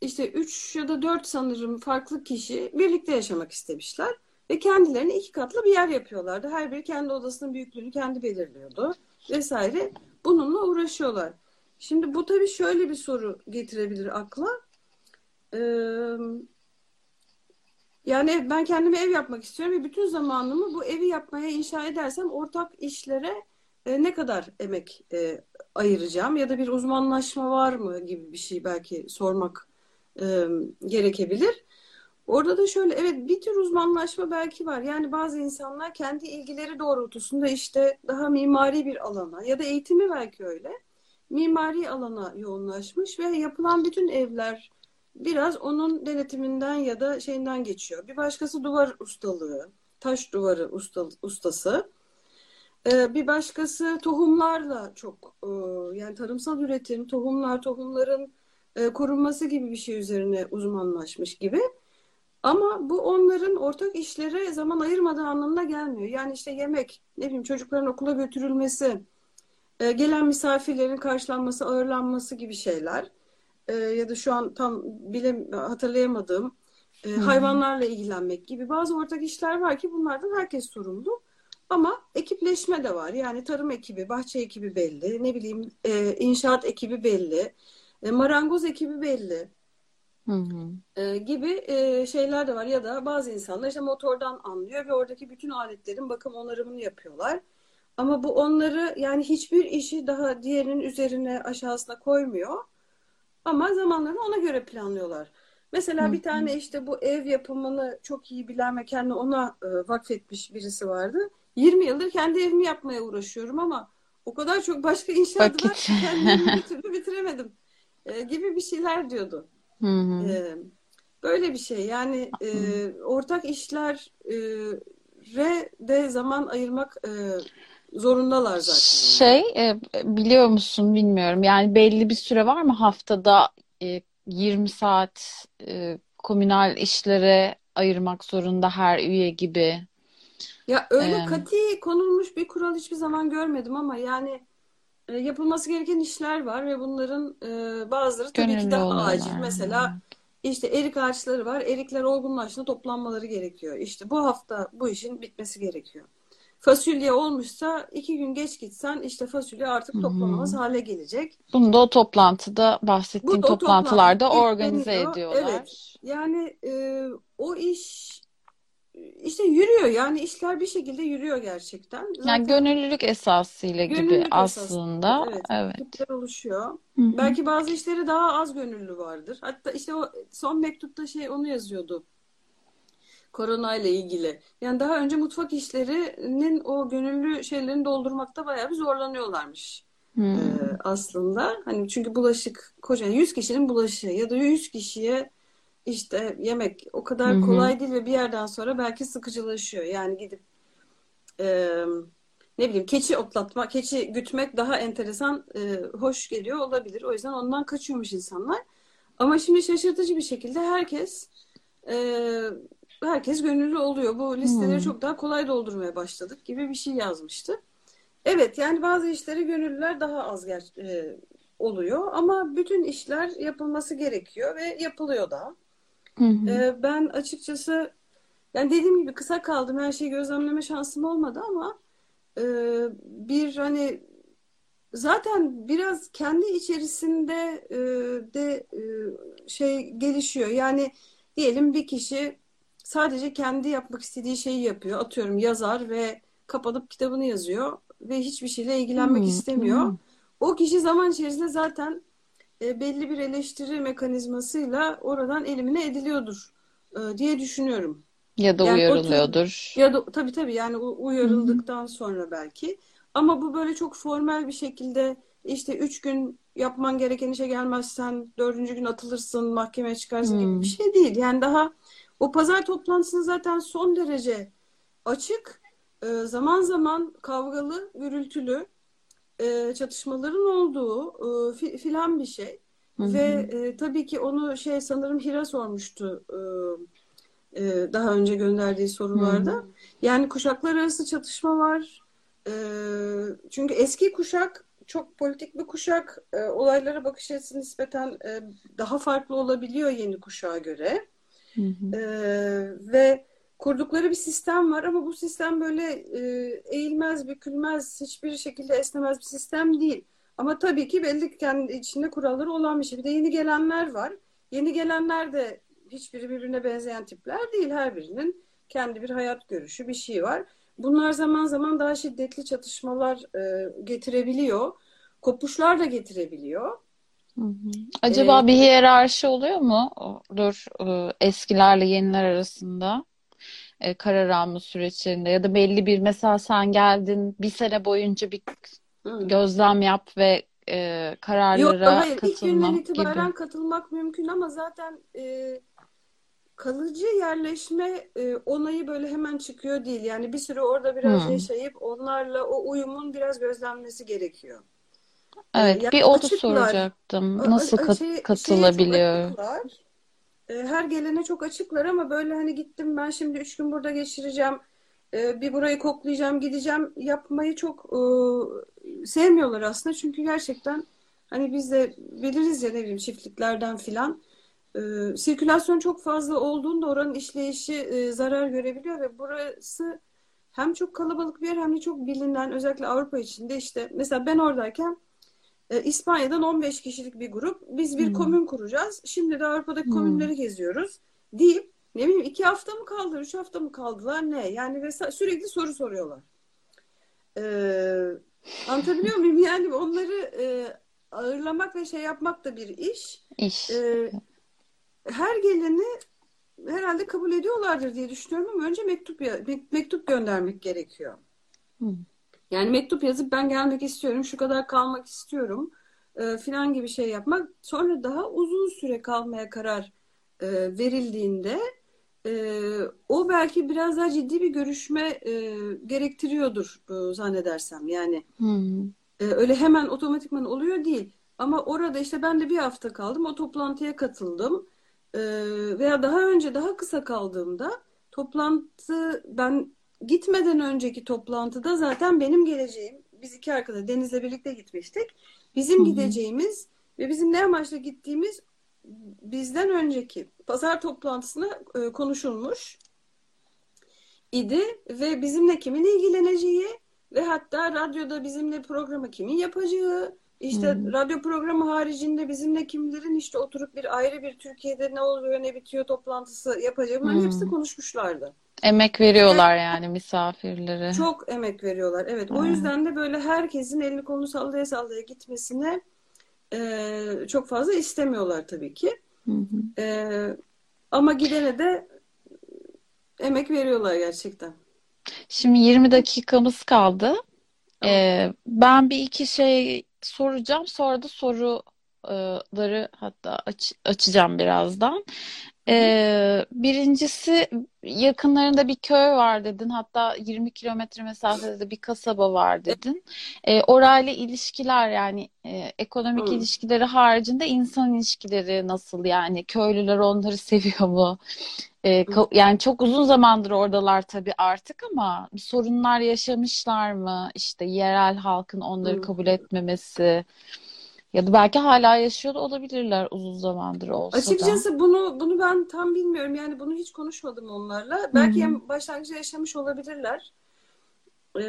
işte 3 ya da 4 sanırım farklı kişi birlikte yaşamak istemişler. Ve kendilerine iki katlı bir yer yapıyorlardı. Her biri kendi odasının büyüklüğünü kendi belirliyordu vesaire. Bununla uğraşıyorlar. Şimdi bu tabii şöyle bir soru getirebilir akla. Ee, yani ben kendime ev yapmak istiyorum ve bütün zamanımı bu evi yapmaya inşa edersem ortak işlere e, ne kadar emek e, ayıracağım ya da bir uzmanlaşma var mı gibi bir şey belki sormak e, gerekebilir. Orada da şöyle evet bir tür uzmanlaşma belki var. Yani bazı insanlar kendi ilgileri doğrultusunda işte daha mimari bir alana ya da eğitimi belki öyle. Mimari alana yoğunlaşmış ve yapılan bütün evler biraz onun denetiminden ya da şeyinden geçiyor. Bir başkası duvar ustalığı, taş duvarı usta, ustası. Ee, bir başkası tohumlarla çok e, yani tarımsal üretim, tohumlar, tohumların e, korunması gibi bir şey üzerine uzmanlaşmış gibi. Ama bu onların ortak işlere zaman ayırmadığı anlamına gelmiyor. Yani işte yemek, ne bileyim çocukların okula götürülmesi, e, gelen misafirlerin karşılanması, ağırlanması gibi şeyler. E, ya da şu an tam bile hatırlayamadığım e, hayvanlarla ilgilenmek gibi bazı ortak işler var ki bunlardan herkes sorumlu. Ama ekipleşme de var. Yani tarım ekibi, bahçe ekibi belli, ne bileyim e, inşaat ekibi belli, e, marangoz ekibi belli. Hı hı. E, gibi e, şeyler de var ya da bazı insanlar işte motordan anlıyor ve oradaki bütün aletlerin bakım onarımını yapıyorlar. Ama bu onları yani hiçbir işi daha diğerinin üzerine aşağısına koymuyor. Ama zamanlarını ona göre planlıyorlar. Mesela Hı bir tane işte bu ev yapımını çok iyi bilen ve kendini ona e, vakfetmiş birisi vardı. 20 yıldır kendi evimi yapmaya uğraşıyorum ama o kadar çok başka inşaat var ki kendi evimi bir türlü bitiremedim e, gibi bir şeyler diyordu. Hı hı. Ee, böyle bir şey yani e, ortak işlere de zaman ayırmak e, zorundalar zaten. Şey e, biliyor musun bilmiyorum. Yani belli bir süre var mı haftada e, 20 saat e, komünal işlere ayırmak zorunda her üye gibi. Ya öyle E, kati konulmuş bir kural hiçbir zaman görmedim ama yani e, yapılması gereken işler var ve bunların e, bazıları tabii ki daha acil. oluyorlar. Mesela işte erik ağaçları var. Erikler olgunlaştığında toplanmaları gerekiyor. İşte bu hafta bu işin bitmesi gerekiyor. Fasulye olmuşsa iki gün geç gitsen işte fasulye artık toplanamaz hale gelecek. Bunu da o toplantıda bahsettiğin Bu toplantılarda toplantıda organize deniyor. Evet. ediyorlar. Yani e, o iş işte yürüyor. Yani işler bir şekilde yürüyor gerçekten. Yani Zaten gönüllülük esasıyla gibi gönüllülük esasında aslında. evet Evet. ekipler oluşuyor. Belki bazı işleri daha az gönüllü vardır. Hatta işte o son mektupta şey onu yazıyordu. Korona ile ilgili. Yani daha önce mutfak işlerinin o gönüllü şeylerini doldurmakta bayağı bir zorlanıyorlarmış. Hı. Ee, aslında. Hani çünkü bulaşık koca 100 kişinin bulaşığı ya da 100 kişiye işte yemek o kadar hı. kolay değil ve bir yerden sonra belki sıkıcılaşıyor. Yani gidip e, ne bileyim keçi otlatma, keçi gütmek daha enteresan, e, hoş geliyor olabilir. O yüzden ondan kaçıyormuş insanlar. Ama şimdi şaşırtıcı bir şekilde herkes e, herkes gönüllü oluyor. Bu listeleri Hı. çok daha kolay doldurmaya başladık gibi bir şey yazmıştı. Evet yani bazı işleri gönüllüler daha az ger- e, oluyor ama bütün işler yapılması gerekiyor ve yapılıyor da. Hı hı. E, ben açıkçası yani dediğim gibi kısa kaldım. Her şeyi gözlemleme şansım olmadı ama e, bir hani zaten biraz kendi içerisinde e, de e, şey gelişiyor. Yani diyelim bir kişi sadece kendi yapmak istediği şeyi yapıyor. Atıyorum yazar ve kapatıp kitabını yazıyor ve hiçbir şeyle ilgilenmek Hı istemiyor. hı. o kişi zaman içerisinde zaten e, belli bir eleştiri mekanizmasıyla oradan elimine ediliyordur e, diye düşünüyorum. Ya da Yani tür- uyarılıyordur. Ya da tabii tabii yani uyarıldıktan sonra belki. Ama bu böyle çok formal bir şekilde işte üç gün yapman gereken işe gelmezsen dördüncü gün atılırsın, mahkemeye çıkarsın gibi Hmm. bir şey değil. Yani daha o pazar toplantısında zaten son derece açık, e, zaman zaman kavgalı, gürültülü e, çatışmaların olduğu e, fi- filan bir şey. Hı hı. Ve e, tabii ki onu şey sanırım Hira sormuştu e, e, daha önce gönderdiği sorularda. Yani kuşaklar arası çatışma var. E, çünkü eski kuşak çok politik bir kuşak. E, olaylara bakış açısı nispeten e, daha farklı olabiliyor yeni kuşağa göre. Hı hı. E, ve kurdukları bir sistem var ama bu sistem böyle e, eğilmez, bükülmez, hiçbir şekilde esnemez bir sistem değil. Ama tabii ki belli kendi içinde kuralları olan bir şey. Bir de yeni gelenler var. Yeni gelenler de hiçbiri birbirine benzeyen tipler değil. Her birinin kendi bir hayat görüşü, bir şey var. Bunlar zaman zaman daha şiddetli çatışmalar e, getirebiliyor. Kopuşlar da getirebiliyor. Hı hı. Acaba Ee, bir hiyerarşi oluyor mu? Dur, e, eskilerle yeniler arasında e, karar alma süreçlerinde ya da belli bir mesela sen geldin bir sene boyunca bir Hı. gözlem yap ve e, Yok kararlara hayır ilk günden katılmak gibi. itibaren katılmak mümkün ama zaten e, kalıcı yerleşme e, onayı böyle hemen çıkıyor değil. Yani bir süre orada biraz Hmm. yaşayıp onlarla o uyumun biraz gözlemlenmesi gerekiyor. E, Evet, yani bir onu açıklar. soracaktım. Nasıl kat- şey, çok katılabiliyor? açıklar. E, her gelene çok açıklar ama böyle hani gittim ben şimdi üç gün burada geçireceğim. e, bir burayı koklayacağım, gideceğim yapmayı çok e, sevmiyorlar aslında. Çünkü gerçekten hani biz de biliriz ya ne bileyim çiftliklerden filan. E, sirkülasyon çok fazla olduğunda oranın işleyişi zarar görebiliyor ve burası hem çok kalabalık bir yer hem de çok bilinen özellikle Avrupa içinde işte mesela ben oradayken e, İspanya'dan 15 kişilik bir grup. Biz bir Hmm. komün kuracağız. Şimdi de Avrupa'daki Hmm. komünleri geziyoruz. Deyip ne bileyim iki hafta mı kaldı, üç hafta mı kaldılar ne? Yani sürekli soru soruyorlar. Ee, anlatabiliyor muyum? Yani onları e, ağırlamak ve şey yapmak da bir iş. İş. Ee, her geleni herhalde kabul ediyorlardır diye düşünüyorum ama önce mektup mektup göndermek gerekiyor. Hı. Yani mektup yazıp ben gelmek istiyorum, şu kadar kalmak istiyorum e, filan gibi şey yapmak. Sonra daha uzun süre kalmaya karar e, verildiğinde e, o belki biraz daha ciddi bir görüşme e, gerektiriyordur e, zannedersem. Yani Hı. e, öyle hemen otomatikman oluyor değil. Ama orada işte ben de bir hafta kaldım, o toplantıya katıldım. E, veya daha önce daha kısa kaldığımda toplantı ben gitmeden önceki toplantıda zaten benim geleceğim, biz iki arkadaş Deniz'le birlikte gitmiştik. Bizim gideceğimiz ve bizim ne amaçla gittiğimiz bizden önceki pazar toplantısına e, konuşulmuş idi ve bizimle kimin ilgileneceği ve hatta radyoda bizimle programı kimin yapacağı, işte Hı. radyo programı haricinde bizimle kimlerin işte oturup bir ayrı bir Türkiye'de ne oluyor ne bitiyor toplantısı yapacağı bunların Hı. hepsi konuşmuşlardı. Emek veriyorlar yani misafirlere. Çok emek veriyorlar. Evet. O Evet. yüzden de böyle herkesin elini kolunu sallaya sallaya gitmesine e, çok fazla istemiyorlar tabii ki. Hı. E, ama gidene de emek veriyorlar gerçekten. Şimdi 20 dakikamız kaldı. Ee, ben bir iki şey soracağım. Sonra da soruları hatta aç- açacağım birazdan. Ee, birincisi yakınlarında bir köy var dedin. Hatta 20 kilometre mesafede de bir kasaba var dedin. Ee, orayla ilişkiler yani e, ekonomik Hı. ilişkileri haricinde insan ilişkileri nasıl? Yani köylüler onları seviyor mu? Ee, yani çok uzun zamandır oradalar tabii artık ama sorunlar yaşamışlar mı? İşte yerel halkın onları Hı. kabul etmemesi ya da belki hala yaşıyor da olabilirler uzun zamandır olsa da. Açıkçası bunu bunu ben tam bilmiyorum. Yani bunu hiç konuşmadım onlarla. Belki hı. en başlangıçta yaşamış olabilirler. E,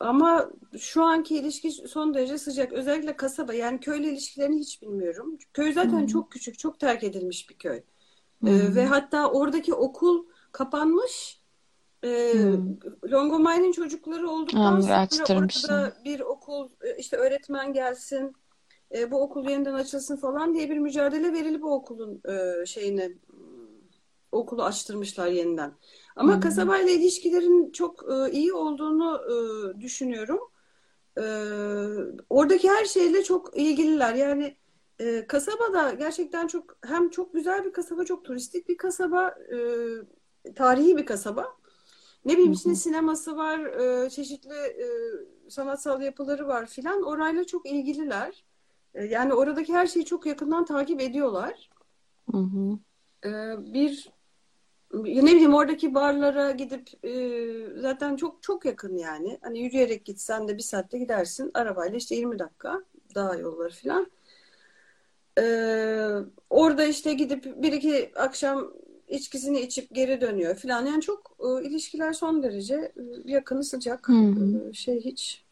ama şu anki ilişki son derece sıcak. Özellikle kasaba yani köyle ilişkilerini hiç bilmiyorum. Köy zaten hı. çok küçük, çok terk edilmiş bir köy. Ee, hı. ve hatta oradaki okul kapanmış. E, Hmm. Longomay'ın çocukları olduktan Anladım, sonra orada bir okul e, işte öğretmen gelsin e, bu okul yeniden açılsın falan diye bir mücadele verilip o okulun e, şeyine okulu açtırmışlar yeniden. Ama Hı. kasabayla ilişkilerin çok e, iyi olduğunu e, düşünüyorum. E, oradaki her şeyle çok ilgililer. Yani e, kasaba da gerçekten çok hem çok güzel bir kasaba, çok turistik bir kasaba, e, tarihi bir kasaba. Ne bileyim hı. sineması var, e, çeşitli e, sanatsal yapıları var filan. Orayla çok ilgililer. E, yani oradaki her şeyi çok yakından takip ediyorlar. Hı hı. E, bir ne bileyim oradaki barlara gidip e, zaten çok çok yakın yani. Hani yürüyerek gitsen de bir saatte gidersin. Arabayla işte 20 dakika dağ yolları filan. E, orada işte gidip bir iki akşam içkisini içip geri dönüyor filan. Yani çok e, ilişkiler son derece e, yakın, sıcak. Hı hı. E, şey hiç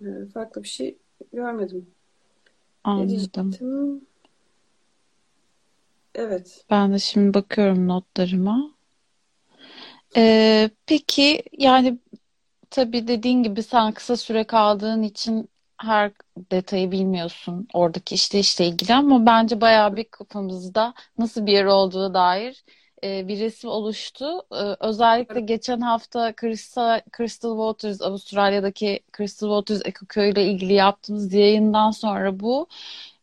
e, farklı bir şey görmedim. Anladım. Evet. Ben de şimdi bakıyorum notlarıma. Ee, peki yani tabii dediğin gibi sen kısa süre kaldığın için her detayı bilmiyorsun oradaki işleyişle ilgili ama bence bayağı bir kafamızda nasıl bir yer olduğu dair e, bir resim oluştu. Ee, özellikle geçen hafta Crystal, Crystal Waters, Avustralya'daki Crystal Waters Ekoköy ile ilgili yaptığımız yayından sonra bu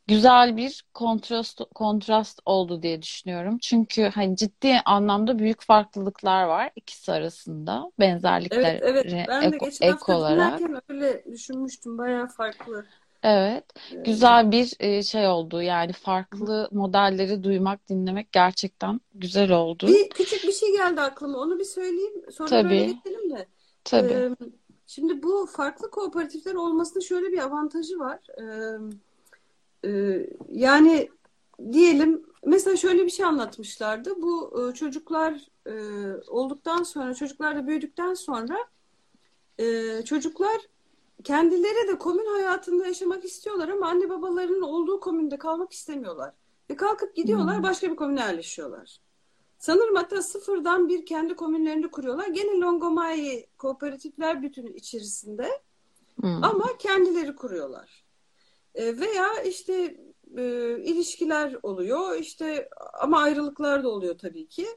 güzel bir kontrast kontrast oldu diye düşünüyorum. Çünkü hani ciddi anlamda büyük farklılıklar var ikisi arasında Evet, benzerlikleri evet. Ben de ek, geçen ek olarak. öyle düşünmüştüm. Bayağı farklı. Evet, Ee, güzel bir e, şey oldu. Yani farklı modelleri duymak, dinlemek gerçekten güzel oldu. Bir küçük bir şey geldi aklıma. Onu bir söyleyeyim. Sonra böyle Tabii, geçelim de. tabii. Ee, şimdi bu farklı kooperatifler olmasının şöyle bir avantajı var. Ee, yani diyelim mesela şöyle bir şey anlatmışlardı. Bu e, çocuklar e, olduktan sonra, çocuklar da büyüdükten sonra e, çocuklar kendileri de komün hayatında yaşamak istiyorlar ama anne babalarının olduğu komünde kalmak istemiyorlar. Ve kalkıp gidiyorlar Hmm. başka bir komüne yerleşiyorlar. Sanırım hatta sıfırdan bir kendi komünlerini kuruyorlar. Gene Longomai kooperatifler bütünü içerisinde Hmm. ama kendileri kuruyorlar. E, veya işte e, ilişkiler oluyor işte ama ayrılıklar da oluyor tabii ki.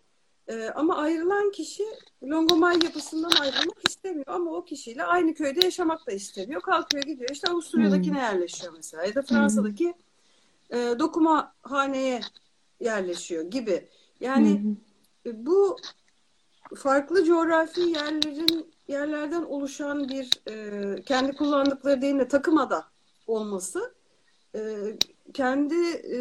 E, ama ayrılan kişi Longomai yapısından ayrılmak istemiyor ama o kişiyle aynı köyde yaşamak da istemiyor. Kalkıyor gidiyor işte Hmm. Avusturya'dakine yerleşiyor mesela ya da. Fransa'daki e, dokumahaneye yerleşiyor gibi. Yani e, bu farklı coğrafi yerlerin yerlerden oluşan bir e, kendi kullandıkları deyimle takımada olması e, kendi e,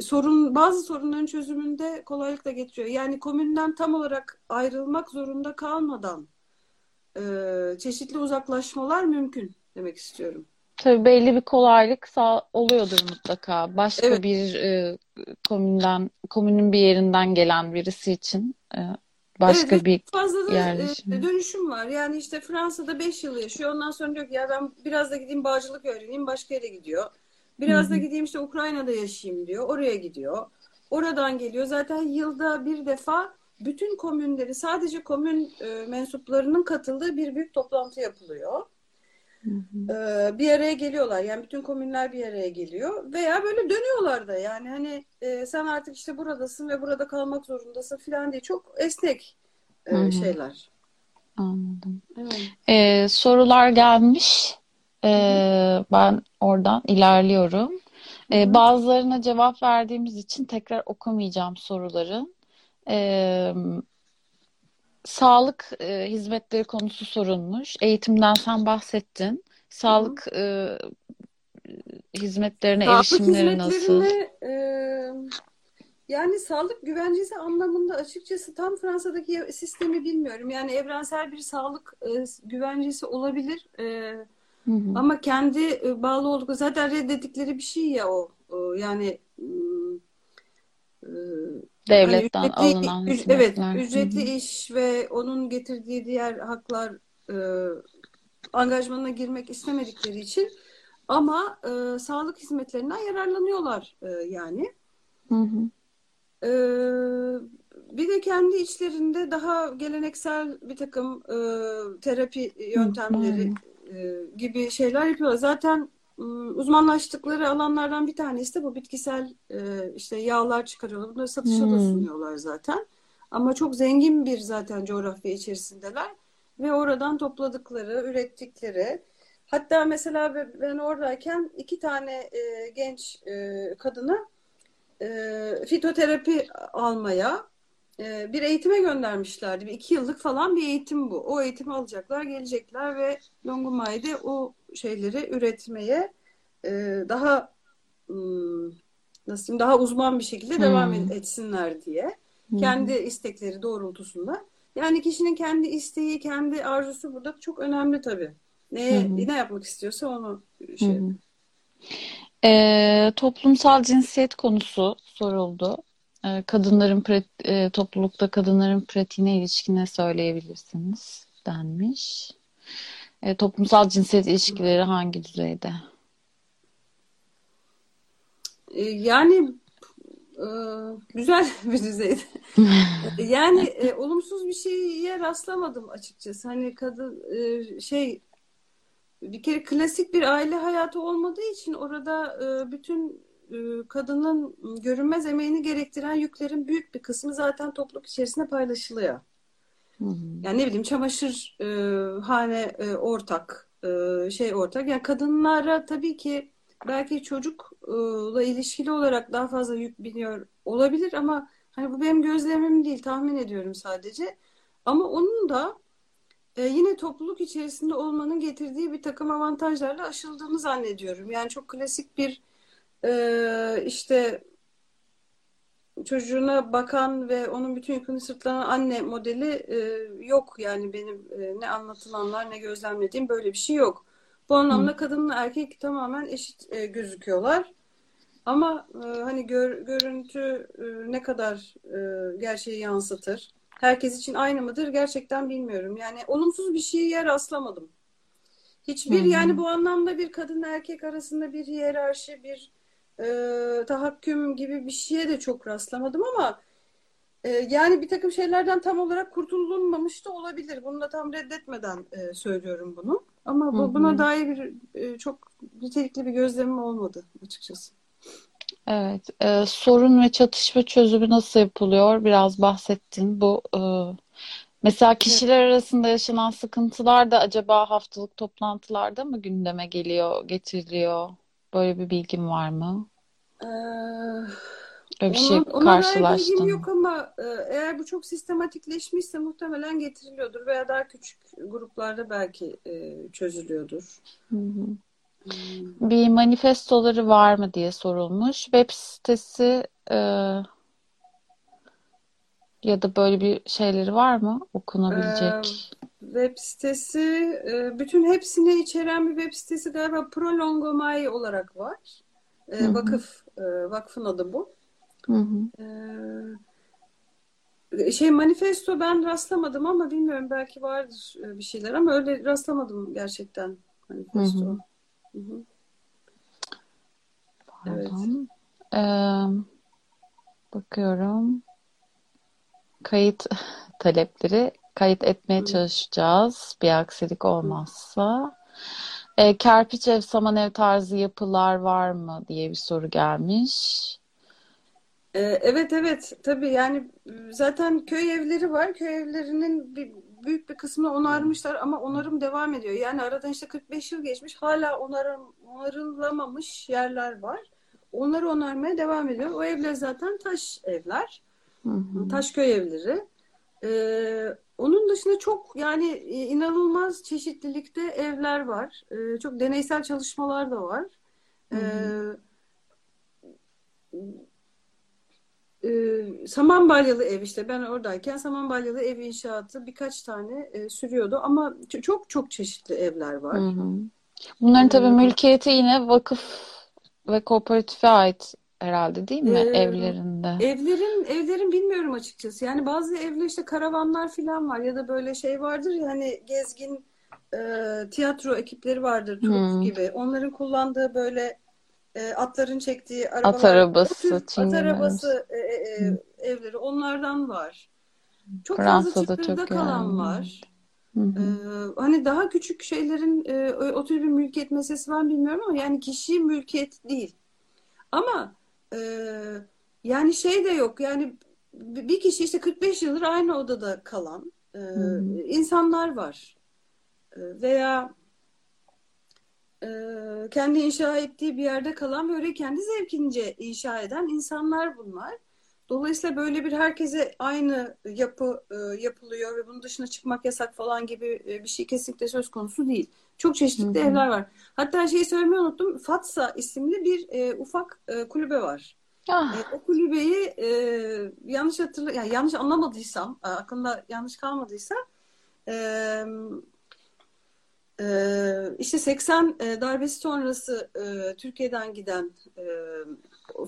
sorun bazı sorunların çözümünde kolaylıkla getiriyor. Yani komünden tam olarak ayrılmak zorunda kalmadan e, çeşitli uzaklaşmalar mümkün demek istiyorum. Tabii belli bir kolaylık sağ oluyordur mutlaka. Başka Evet, bir e, komünden, komünün bir yerinden gelen birisi için e, başka ve bir fazla da e, yerleşim. dönüşüm var. Yani işte Fransa'da 5 yıl yaşıyor. Ondan sonra diyor ki ya ben biraz da gideyim bağcılık öğreneyim. Başka yere gidiyor. Biraz da hı. gideyim işte Ukrayna'da yaşayayım diyor. Oraya gidiyor. Oradan geliyor. Zaten yılda bir defa bütün komünleri sadece komün e, mensuplarının katıldığı bir büyük toplantı yapılıyor. Ee, bir araya geliyorlar. Yani bütün komünler bir araya geliyor. Veya böyle dönüyorlar da yani hani e, sen artık işte buradasın ve burada kalmak zorundasın falan diye çok esnek e, hı. şeyler. Anladım. Evet. E, sorular gelmiş. E, Hı hı. ben oradan ilerliyorum. E, hı. bazılarına cevap verdiğimiz için tekrar okumayacağım soruların. E, sağlık e, hizmetleri konusu sorulmuş. Eğitimden sen bahsettin. Hı. Sağlık e, hizmetlerine Sağlık erişimleri nasıl? e, yani sağlık güvencesi anlamında açıkçası tam Fransa'daki sistemi bilmiyorum. Yani evrensel bir sağlık e, güvencesi olabilir. E, Hı hı. ama kendi e, bağlı oldukları zaten reddettikleri bir şey ya o. O, yani Devletten ücretli alınan üc- evet ücretli hı. iş ve onun getirdiği diğer haklar e, angajmanına girmek istemedikleri için ama e, sağlık hizmetlerinden yararlanıyorlar e, yani. Hı hı. E, bir de kendi içlerinde daha geleneksel bir takım e, terapi yöntemleri e, gibi şeyler yapıyorlar. Zaten uzmanlaştıkları alanlardan bir tanesi de bu bitkisel e, işte yağlar çıkarıyorlar. Bunları satışa da Hmm. sunuyorlar zaten. Ama çok zengin bir zaten coğrafya içerisindeler ve oradan topladıkları, ürettikleri hatta mesela be- ben oradayken iki tane e, genç e, kadına e, fitoterapi almaya e, bir eğitime göndermişlerdi. Bir iki yıllık falan bir eğitim bu. O eğitimi alacaklar, gelecekler ve Longomay'da o şeyleri üretmeye e, daha ım, nasıl diyeyim, daha uzman bir şekilde devam Hmm. etsinler diye. Hı. Kendi istekleri doğrultusunda. Yani kişinin kendi isteği, kendi arzusu burada çok önemli tabii. Neye, hı. ne yapmak istiyorsa onu şey. hı. Ee, toplumsal cinsiyet konusu soruldu. Ee, kadınların e, toplulukta kadınların pratiğine ilişkin ne söyleyebilirsiniz denmiş. Ee, toplumsal cinsiyet ilişkileri hangi düzeyde? E, Yani e, güzel bir düzeyde. Yani e, olumsuz bir şeye rastlamadım açıkçası. Hani kadın e, şey bir kere klasik bir aile hayatı olmadığı için orada e, bütün e, kadının görünmez emeğini gerektiren yüklerin büyük bir kısmı zaten topluluk içerisinde paylaşılıyor. Hı hı. Yani ne bileyim çamaşır e, hane e, ortak e, şey ortak. Yani kadınlara tabii ki belki çocukla ilişkili olarak daha fazla yük biniyor olabilir ama hani bu benim gözlemim değil tahmin ediyorum sadece. Ama onun da e, yine topluluk içerisinde olmanın getirdiği bir takım avantajlarla aşıldığını zannediyorum. Yani çok klasik bir e, işte çocuğuna bakan ve onun bütün yükünü sırtlanan anne modeli e, yok. Yani benim e, ne anlatılanlar ne gözlemlediğim böyle bir şey yok. Bu anlamda kadınla erkek tamamen eşit e, gözüküyorlar. Ama e, hani gör- görüntü e, ne kadar e, gerçeği yansıtır? Herkes için aynı mıdır? Gerçekten bilmiyorum. Yani olumsuz bir şeye rastlamadım. Hiçbir Hı hı. yani bu anlamda bir kadın erkek arasında bir hiyerarşi, bir e, tahakküm gibi bir şeye de çok rastlamadım ama e, yani bir takım şeylerden tam olarak kurtulunmamış da olabilir. Bunu da tam reddetmeden e, söylüyorum bunu. Ama bu, hı. buna dair bir e, çok nitelikli bir gözlemim olmadı açıkçası. Evet, e, sorun ve çatışma çözümü nasıl yapılıyor? Biraz bahsettin. Bu e, mesela Evet. kişiler arasında yaşanan sıkıntılar da acaba haftalık toplantılarda mı gündeme geliyor, getiriliyor? Böyle bir bilgin var mı? Ee, Öyle bir şey Ona, ona bilgim karşılaştın yok mı? ama e, eğer bu çok sistematikleşmişse muhtemelen getiriliyordur veya daha küçük gruplarda belki e, çözülüyordur. Hı hı. Hmm. Bir manifestoları var mı diye sorulmuş. Web sitesi e, ya da böyle bir şeyleri var mı Ee, okunabilecek? web sitesi, e, bütün hepsini içeren bir web sitesi galiba Prolongomai olarak var. E, Hı hı. vakıf, e, vakfın adı bu. Hı hı. E, şey manifesto ben rastlamadım ama bilmiyorum belki vardır e, bir şeyler ama öyle rastlamadım gerçekten Hı manifesto. hı. Hı hı. Evet. Pardon. E, bakıyorum. Kayıt talepleri kayıt etmeye çalışacağız bir aksilik olmazsa. E, kerpiç ev, saman ev tarzı yapılar var mı diye bir soru gelmiş. Ee, Evet evet tabii yani e, zaten köy evleri var. Köy evlerinin bir, büyük bir kısmını onarmışlar ama onarım devam ediyor. Yani aradan işte 45 yıl geçmiş hala onarım, onarılamamış yerler var. Onları onarmaya devam ediyor. O evler zaten taş evler. Hı hı. Taş köy evleri. Ee, onun dışında çok yani e, inanılmaz çeşitlilikte evler var. Ee, çok deneysel çalışmalar da var. Hı hı. Ee, Ee, Samanbalyalı ev işte ben oradayken Samanbalyalı ev inşaatı birkaç tane e, sürüyordu ama çok çok çeşitli evler Hı var. hı. Bunların tabii Ee, mülkiyeti yine vakıf ve kooperatife ait herhalde değil mi? e, Evlerinde. evlerin evlerin bilmiyorum açıkçası. Yani bazı evler işte karavanlar falan var ya da böyle şey vardır ya hani gezgin e, tiyatro ekipleri vardır trup Hı. gibi. Onların kullandığı böyle e, atların çektiği At arabalar o arabası, tür at çingeneler. arabası e, e, e, evleri onlardan var. Çok Fransa'da fazla çok kalan yani. var. Hı hı. Ee, hani daha küçük şeylerin e, o tür bir mülkiyet meselesi var bilmiyorum ama yani kişi mülkiyet değil. Ama e, yani şey de yok yani bir kişi işte 45 yıldır aynı odada kalan e, hı. insanlar var. E, veya e, kendi inşa ettiği bir yerde kalan ve öyle kendi zevkince inşa eden insanlar bunlar. Dolayısıyla böyle bir herkese aynı yapı e, yapılıyor ve bunun dışına çıkmak yasak falan gibi e, bir şey kesinlikle söz konusu değil. Çok çeşitli Hı hı. evler var. Hatta şeyi söylemeyi unuttum. Fatsa isimli bir e, ufak e, kulübe var. Ah, E, o kulübeyi e, yanlış hatırla yani yanlış anlamadıysam, e, aklımda yanlış kalmadıysa e, e, işte 80 e, darbesi sonrası e, Türkiye'den giden e,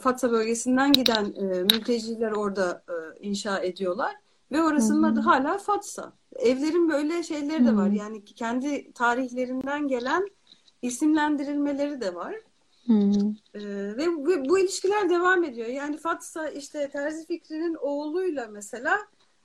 Fatsa bölgesinden giden e, mülteciler orada e, inşa ediyorlar ve orasının Hı hı. adı hala Fatsa. Evlerin böyle şeyleri de var. Yani kendi tarihlerinden gelen isimlendirilmeleri de var. Ee, ve bu, bu ilişkiler devam ediyor. Yani Fatsa işte Terzi Fikri'nin oğluyla mesela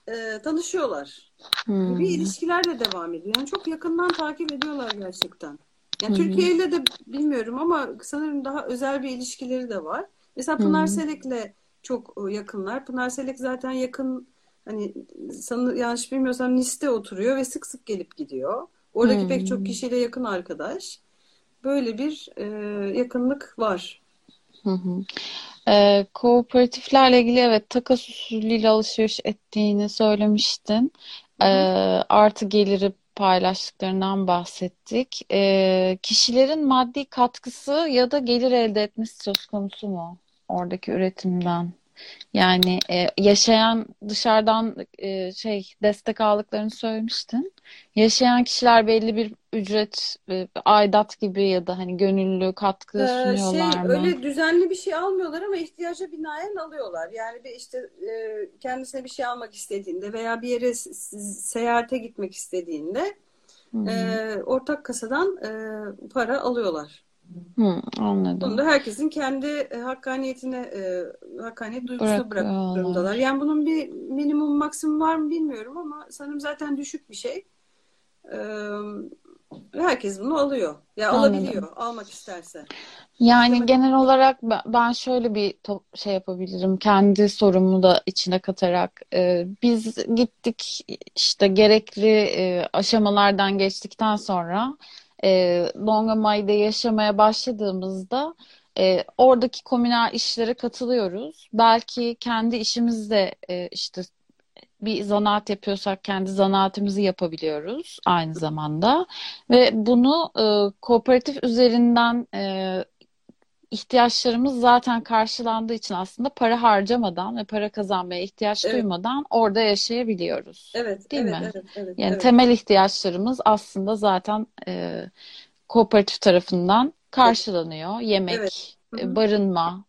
e, tanışıyorlar. Hı. Gibi ilişkiler de devam ediyor. Yani çok yakından takip ediyorlar gerçekten. Yani. Türkiye ile de bilmiyorum ama sanırım daha özel bir ilişkileri de var. Mesela Pınar hı. Selek'le çok e, yakınlar. Pınar Selek zaten yakın hani sanı, yanlış bilmiyorsam Nice'de oturuyor ve sık sık gelip gidiyor. Oradaki pek çok Hı. kişiyle yakın arkadaş. Böyle bir e, yakınlık var. Hı hı. Ee, kooperatiflerle ilgili evet takas usulüyle alışveriş ettiğini söylemiştin. Hı. artı geliri paylaştıklarından bahsettik. Ee, kişilerin maddi katkısı ya da gelir elde etmesi söz konusu mu oradaki üretimden? Yani e, yaşayan dışarıdan e, şey destek aldıklarını söylemiştin. Yaşayan kişiler belli bir ücret, e, aidat gibi ya da hani gönüllü katkı Ee, şey sunuyorlar mı? öyle düzenli bir şey almıyorlar ama ihtiyaca binaen alıyorlar. Yani bir işte e, kendisine bir şey almak istediğinde veya bir yere seyahate gitmek istediğinde Hı hı. e, ortak kasadan e, para alıyorlar. Hı, Bunu anladım. da herkesin kendi e, hakkaniyetine, e, hakkaniyet duygusuna durumdalar. Bırakıyorlar. Yani bunun bir minimum maksimum var mı bilmiyorum ama sanırım zaten düşük bir şey. Ee, herkes bunu alıyor. Ya Anladım. alabiliyor, almak isterse. Yani İstemedi. genel olarak ben şöyle bir şey yapabilirim. Kendi sorumu da içine katarak. Ee, biz gittik işte gerekli e, aşamalardan geçtikten sonra e, Longamai'de yaşamaya başladığımızda e, oradaki komünal işlere katılıyoruz. Belki kendi işimizde e, işte bir zanaat yapıyorsak kendi zanaatimizi yapabiliyoruz aynı zamanda. Ve bunu e, kooperatif üzerinden e, ihtiyaçlarımız zaten karşılandığı için aslında para harcamadan ve para kazanmaya ihtiyaç Evet, duymadan orada yaşayabiliyoruz. evet, Değil evet, mi? evet, evet, Yani evet. temel ihtiyaçlarımız aslında zaten e, kooperatif tarafından Evet, karşılanıyor. evet. Yemek, Hı e, barınma.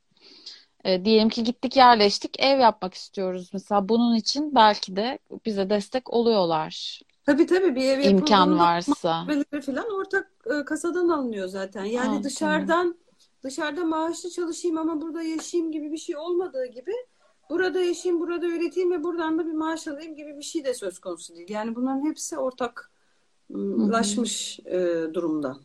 E, diyelim ki gittik yerleştik, ev yapmak istiyoruz mesela. Bunun için belki de bize destek oluyorlar. Tabii tabii bir ev İmkan varsa. falan ortak e, kasadan alınıyor zaten. Yani tamam. dışarıdan dışarıda maaşlı çalışayım ama burada yaşayayım gibi bir şey olmadığı gibi burada yaşayayım, burada üreteyim ve buradan da bir maaş alayım gibi bir şey de söz konusu değil. Yani bunların hepsi Hı hı. ortaklaşmış e, durumda.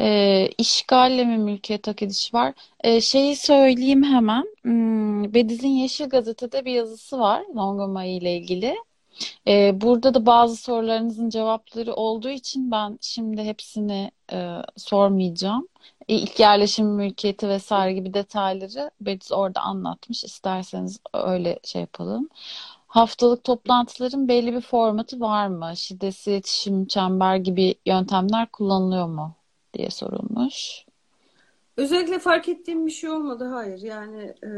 E, işgalle mi mülkiyet hak edişi var? E, şeyi söyleyeyim hemen. Hmm, Bediz'in Yeşil Gazete'de bir yazısı var Longomai ile ilgili. Ee, burada da bazı sorularınızın cevapları olduğu için ben şimdi hepsini e, sormayacağım. E, İlk yerleşim mülkiyeti vesaire gibi detayları Bediz orada anlatmış. İsterseniz öyle şey yapalım. Haftalık toplantıların belli bir formatı var mı? Şiddetsiz iletişim, çember gibi yöntemler kullanılıyor mu diye sorulmuş. Özellikle fark ettiğim bir şey olmadı. Hayır. Yani e,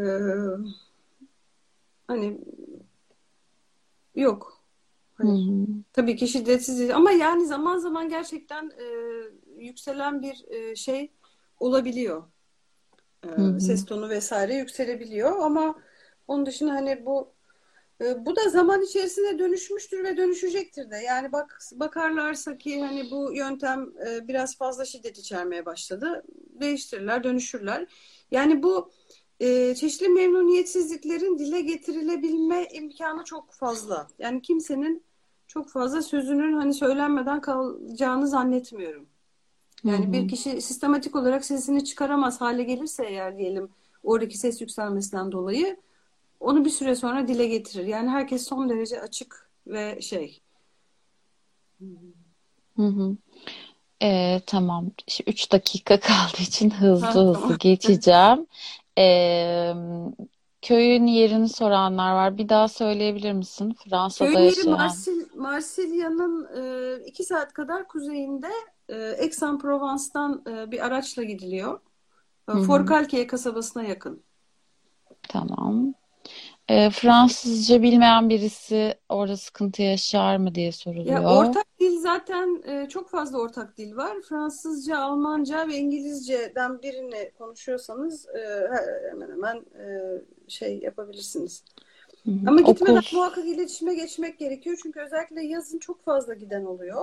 hani yok. Hı hı. Tabii ki şiddetsiz ama yani zaman zaman gerçekten e, yükselen bir e, şey olabiliyor. E, Hı hı. ses tonu vesaire yükselebiliyor ama onun dışında hani bu e, bu da zaman içerisinde dönüşmüştür ve dönüşecektir de. Yani bak bakarlarsa ki hani bu yöntem e, biraz fazla şiddet içermeye başladı. Değiştirirler, dönüşürler. Yani bu e, çeşitli memnuniyetsizliklerin dile getirilebilme imkanı çok fazla. Yani kimsenin çok fazla sözünün hani söylenmeden kalacağını zannetmiyorum. Yani Hı hı. bir kişi sistematik olarak sesini çıkaramaz hale gelirse eğer diyelim oradaki ses yükselmesinden dolayı onu bir süre sonra dile getirir. Yani herkes son derece açık ve şey. Hı hı. Ee, tamam. 3 dakika kaldığı için hızlı Ha, hızlı tamam. geçeceğim. Ee, köyün yerini soranlar var. Bir daha söyleyebilir misin? Fransa'da Köyün yeri yaşayan. Marsil, Marsilya'nın e, iki saat kadar kuzeyinde Aix-en-Provence'dan e, bir araçla gidiliyor. E, hı. Forcalquier kasabasına yakın. Tamam. Ee, Fransızca bilmeyen birisi orada sıkıntı yaşar mı diye Ya soruluyor. ortak dil zaten e, çok fazla ortak dil var. Fransızca, Almanca ve İngilizce'den birini konuşuyorsanız e, hemen hemen e, şey yapabilirsiniz. Hı hı. Ama gitmeden Okul. muhakkak iletişime geçmek gerekiyor. Çünkü özellikle yazın çok fazla giden oluyor.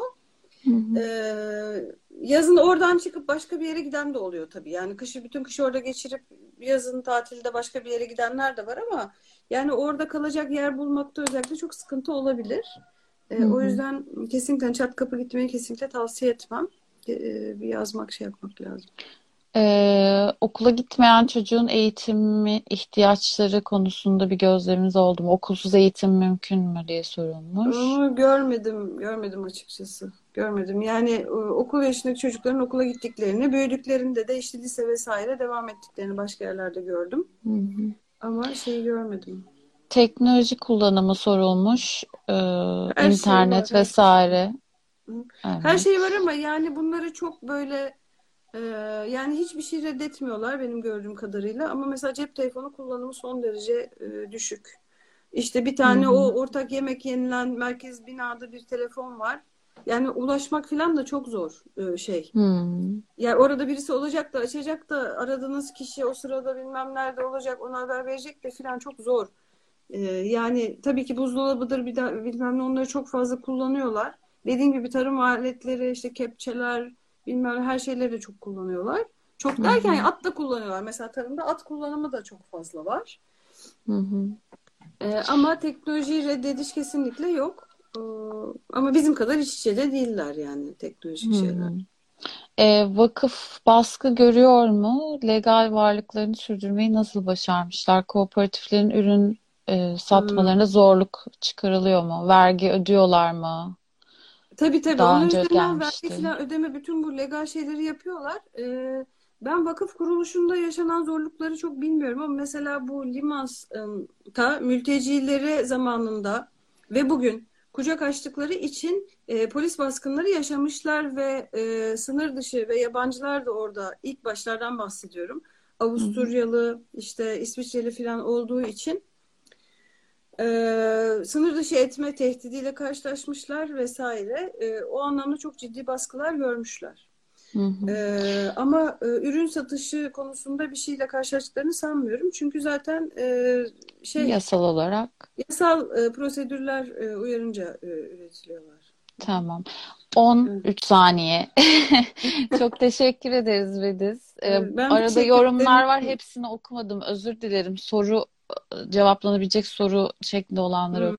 Hı hı. Ee, yazın oradan çıkıp başka bir yere giden de oluyor tabii. Yani kışı bütün kışı orada geçirip yazın tatilde başka bir yere gidenler de var ama yani orada kalacak yer bulmakta özellikle çok sıkıntı olabilir. Ee, Hı o hı. yüzden kesinlikle çat kapı gitmeyi kesinlikle tavsiye etmem. Ee, bir yazmak şey yapmak lazım. Ee, okula gitmeyen çocuğun eğitimi ihtiyaçları konusunda bir gözleminiz oldu mu? Okulsuz eğitim mümkün mü diye sorulmuş. Onu görmedim, görmedim açıkçası. Görmedim. Yani e, okul yaşındaki çocukların okula gittiklerini, büyüdüklerinde de işte lise vesaire devam ettiklerini başka yerlerde gördüm. Hı hı. Ama şeyi görmedim. Teknoloji kullanımı sorulmuş. Ee, Her şey internet var, şey. vesaire. Hı. Her Evet. şey var ama yani bunları çok böyle e, yani hiçbir şey reddetmiyorlar benim gördüğüm kadarıyla. Ama mesela cep telefonu kullanımı son derece e, düşük. İşte bir tane hı. o ortak yemek yenilen merkez binada bir telefon var. Yani ulaşmak falan da çok zor e, şey. Hı. Yani orada birisi olacak da açacak da aradığınız kişi o sırada bilmem nerede olacak ona haber verecek de falan çok zor. Ee, yani tabii ki buzdolabıdır bir de bilmem ne onları çok fazla kullanıyorlar. Dediğim gibi tarım aletleri işte kepçeler bilmem her şeyleri de çok kullanıyorlar. Çok Hı derken hı. yani at da kullanıyorlar. Mesela tarımda at kullanımı da çok fazla var. Hı hı. Ee, ama teknolojiyi reddediş kesinlikle yok. Ee, ama bizim kadar iç içe de değiller yani teknolojik Hı şeyler. hı. Ee, vakıf baskı görüyor mu? Legal varlıklarını sürdürmeyi nasıl başarmışlar? Kooperatiflerin ürün e, Hmm. satmalarında zorluk çıkarılıyor mu? Vergi ödüyorlar mı? Tabii tabii. Daha Onlar önce üzerinden vergi falan ödeme bütün bu legal şeyleri yapıyorlar. Ee, ben vakıf kuruluşunda yaşanan zorlukları çok bilmiyorum ama mesela bu Limans'ta mültecileri zamanında ve bugün kucak açtıkları için e, polis baskınları yaşamışlar ve e, sınır dışı ve yabancılar da orada ilk başlardan bahsediyorum. Avusturyalı, işte İsviçreli falan olduğu için ee, sınır dışı etme tehdidiyle karşılaşmışlar vesaire. Ee, o anlamda çok ciddi baskılar görmüşler. Hı hı. Ee, ama e, ürün satışı konusunda bir şeyle karşılaştıklarını sanmıyorum. Çünkü zaten e, şey Yasal olarak. yasal e, prosedürler e, uyarınca e, üretiliyorlar. Tamam. Evet. 13 saniye. Çok teşekkür ederiz Vediz. Ee, ben arada yorumlar var. Hepsini okumadım. Özür dilerim. Soru cevaplanabilecek soru şeklinde olanları Hı.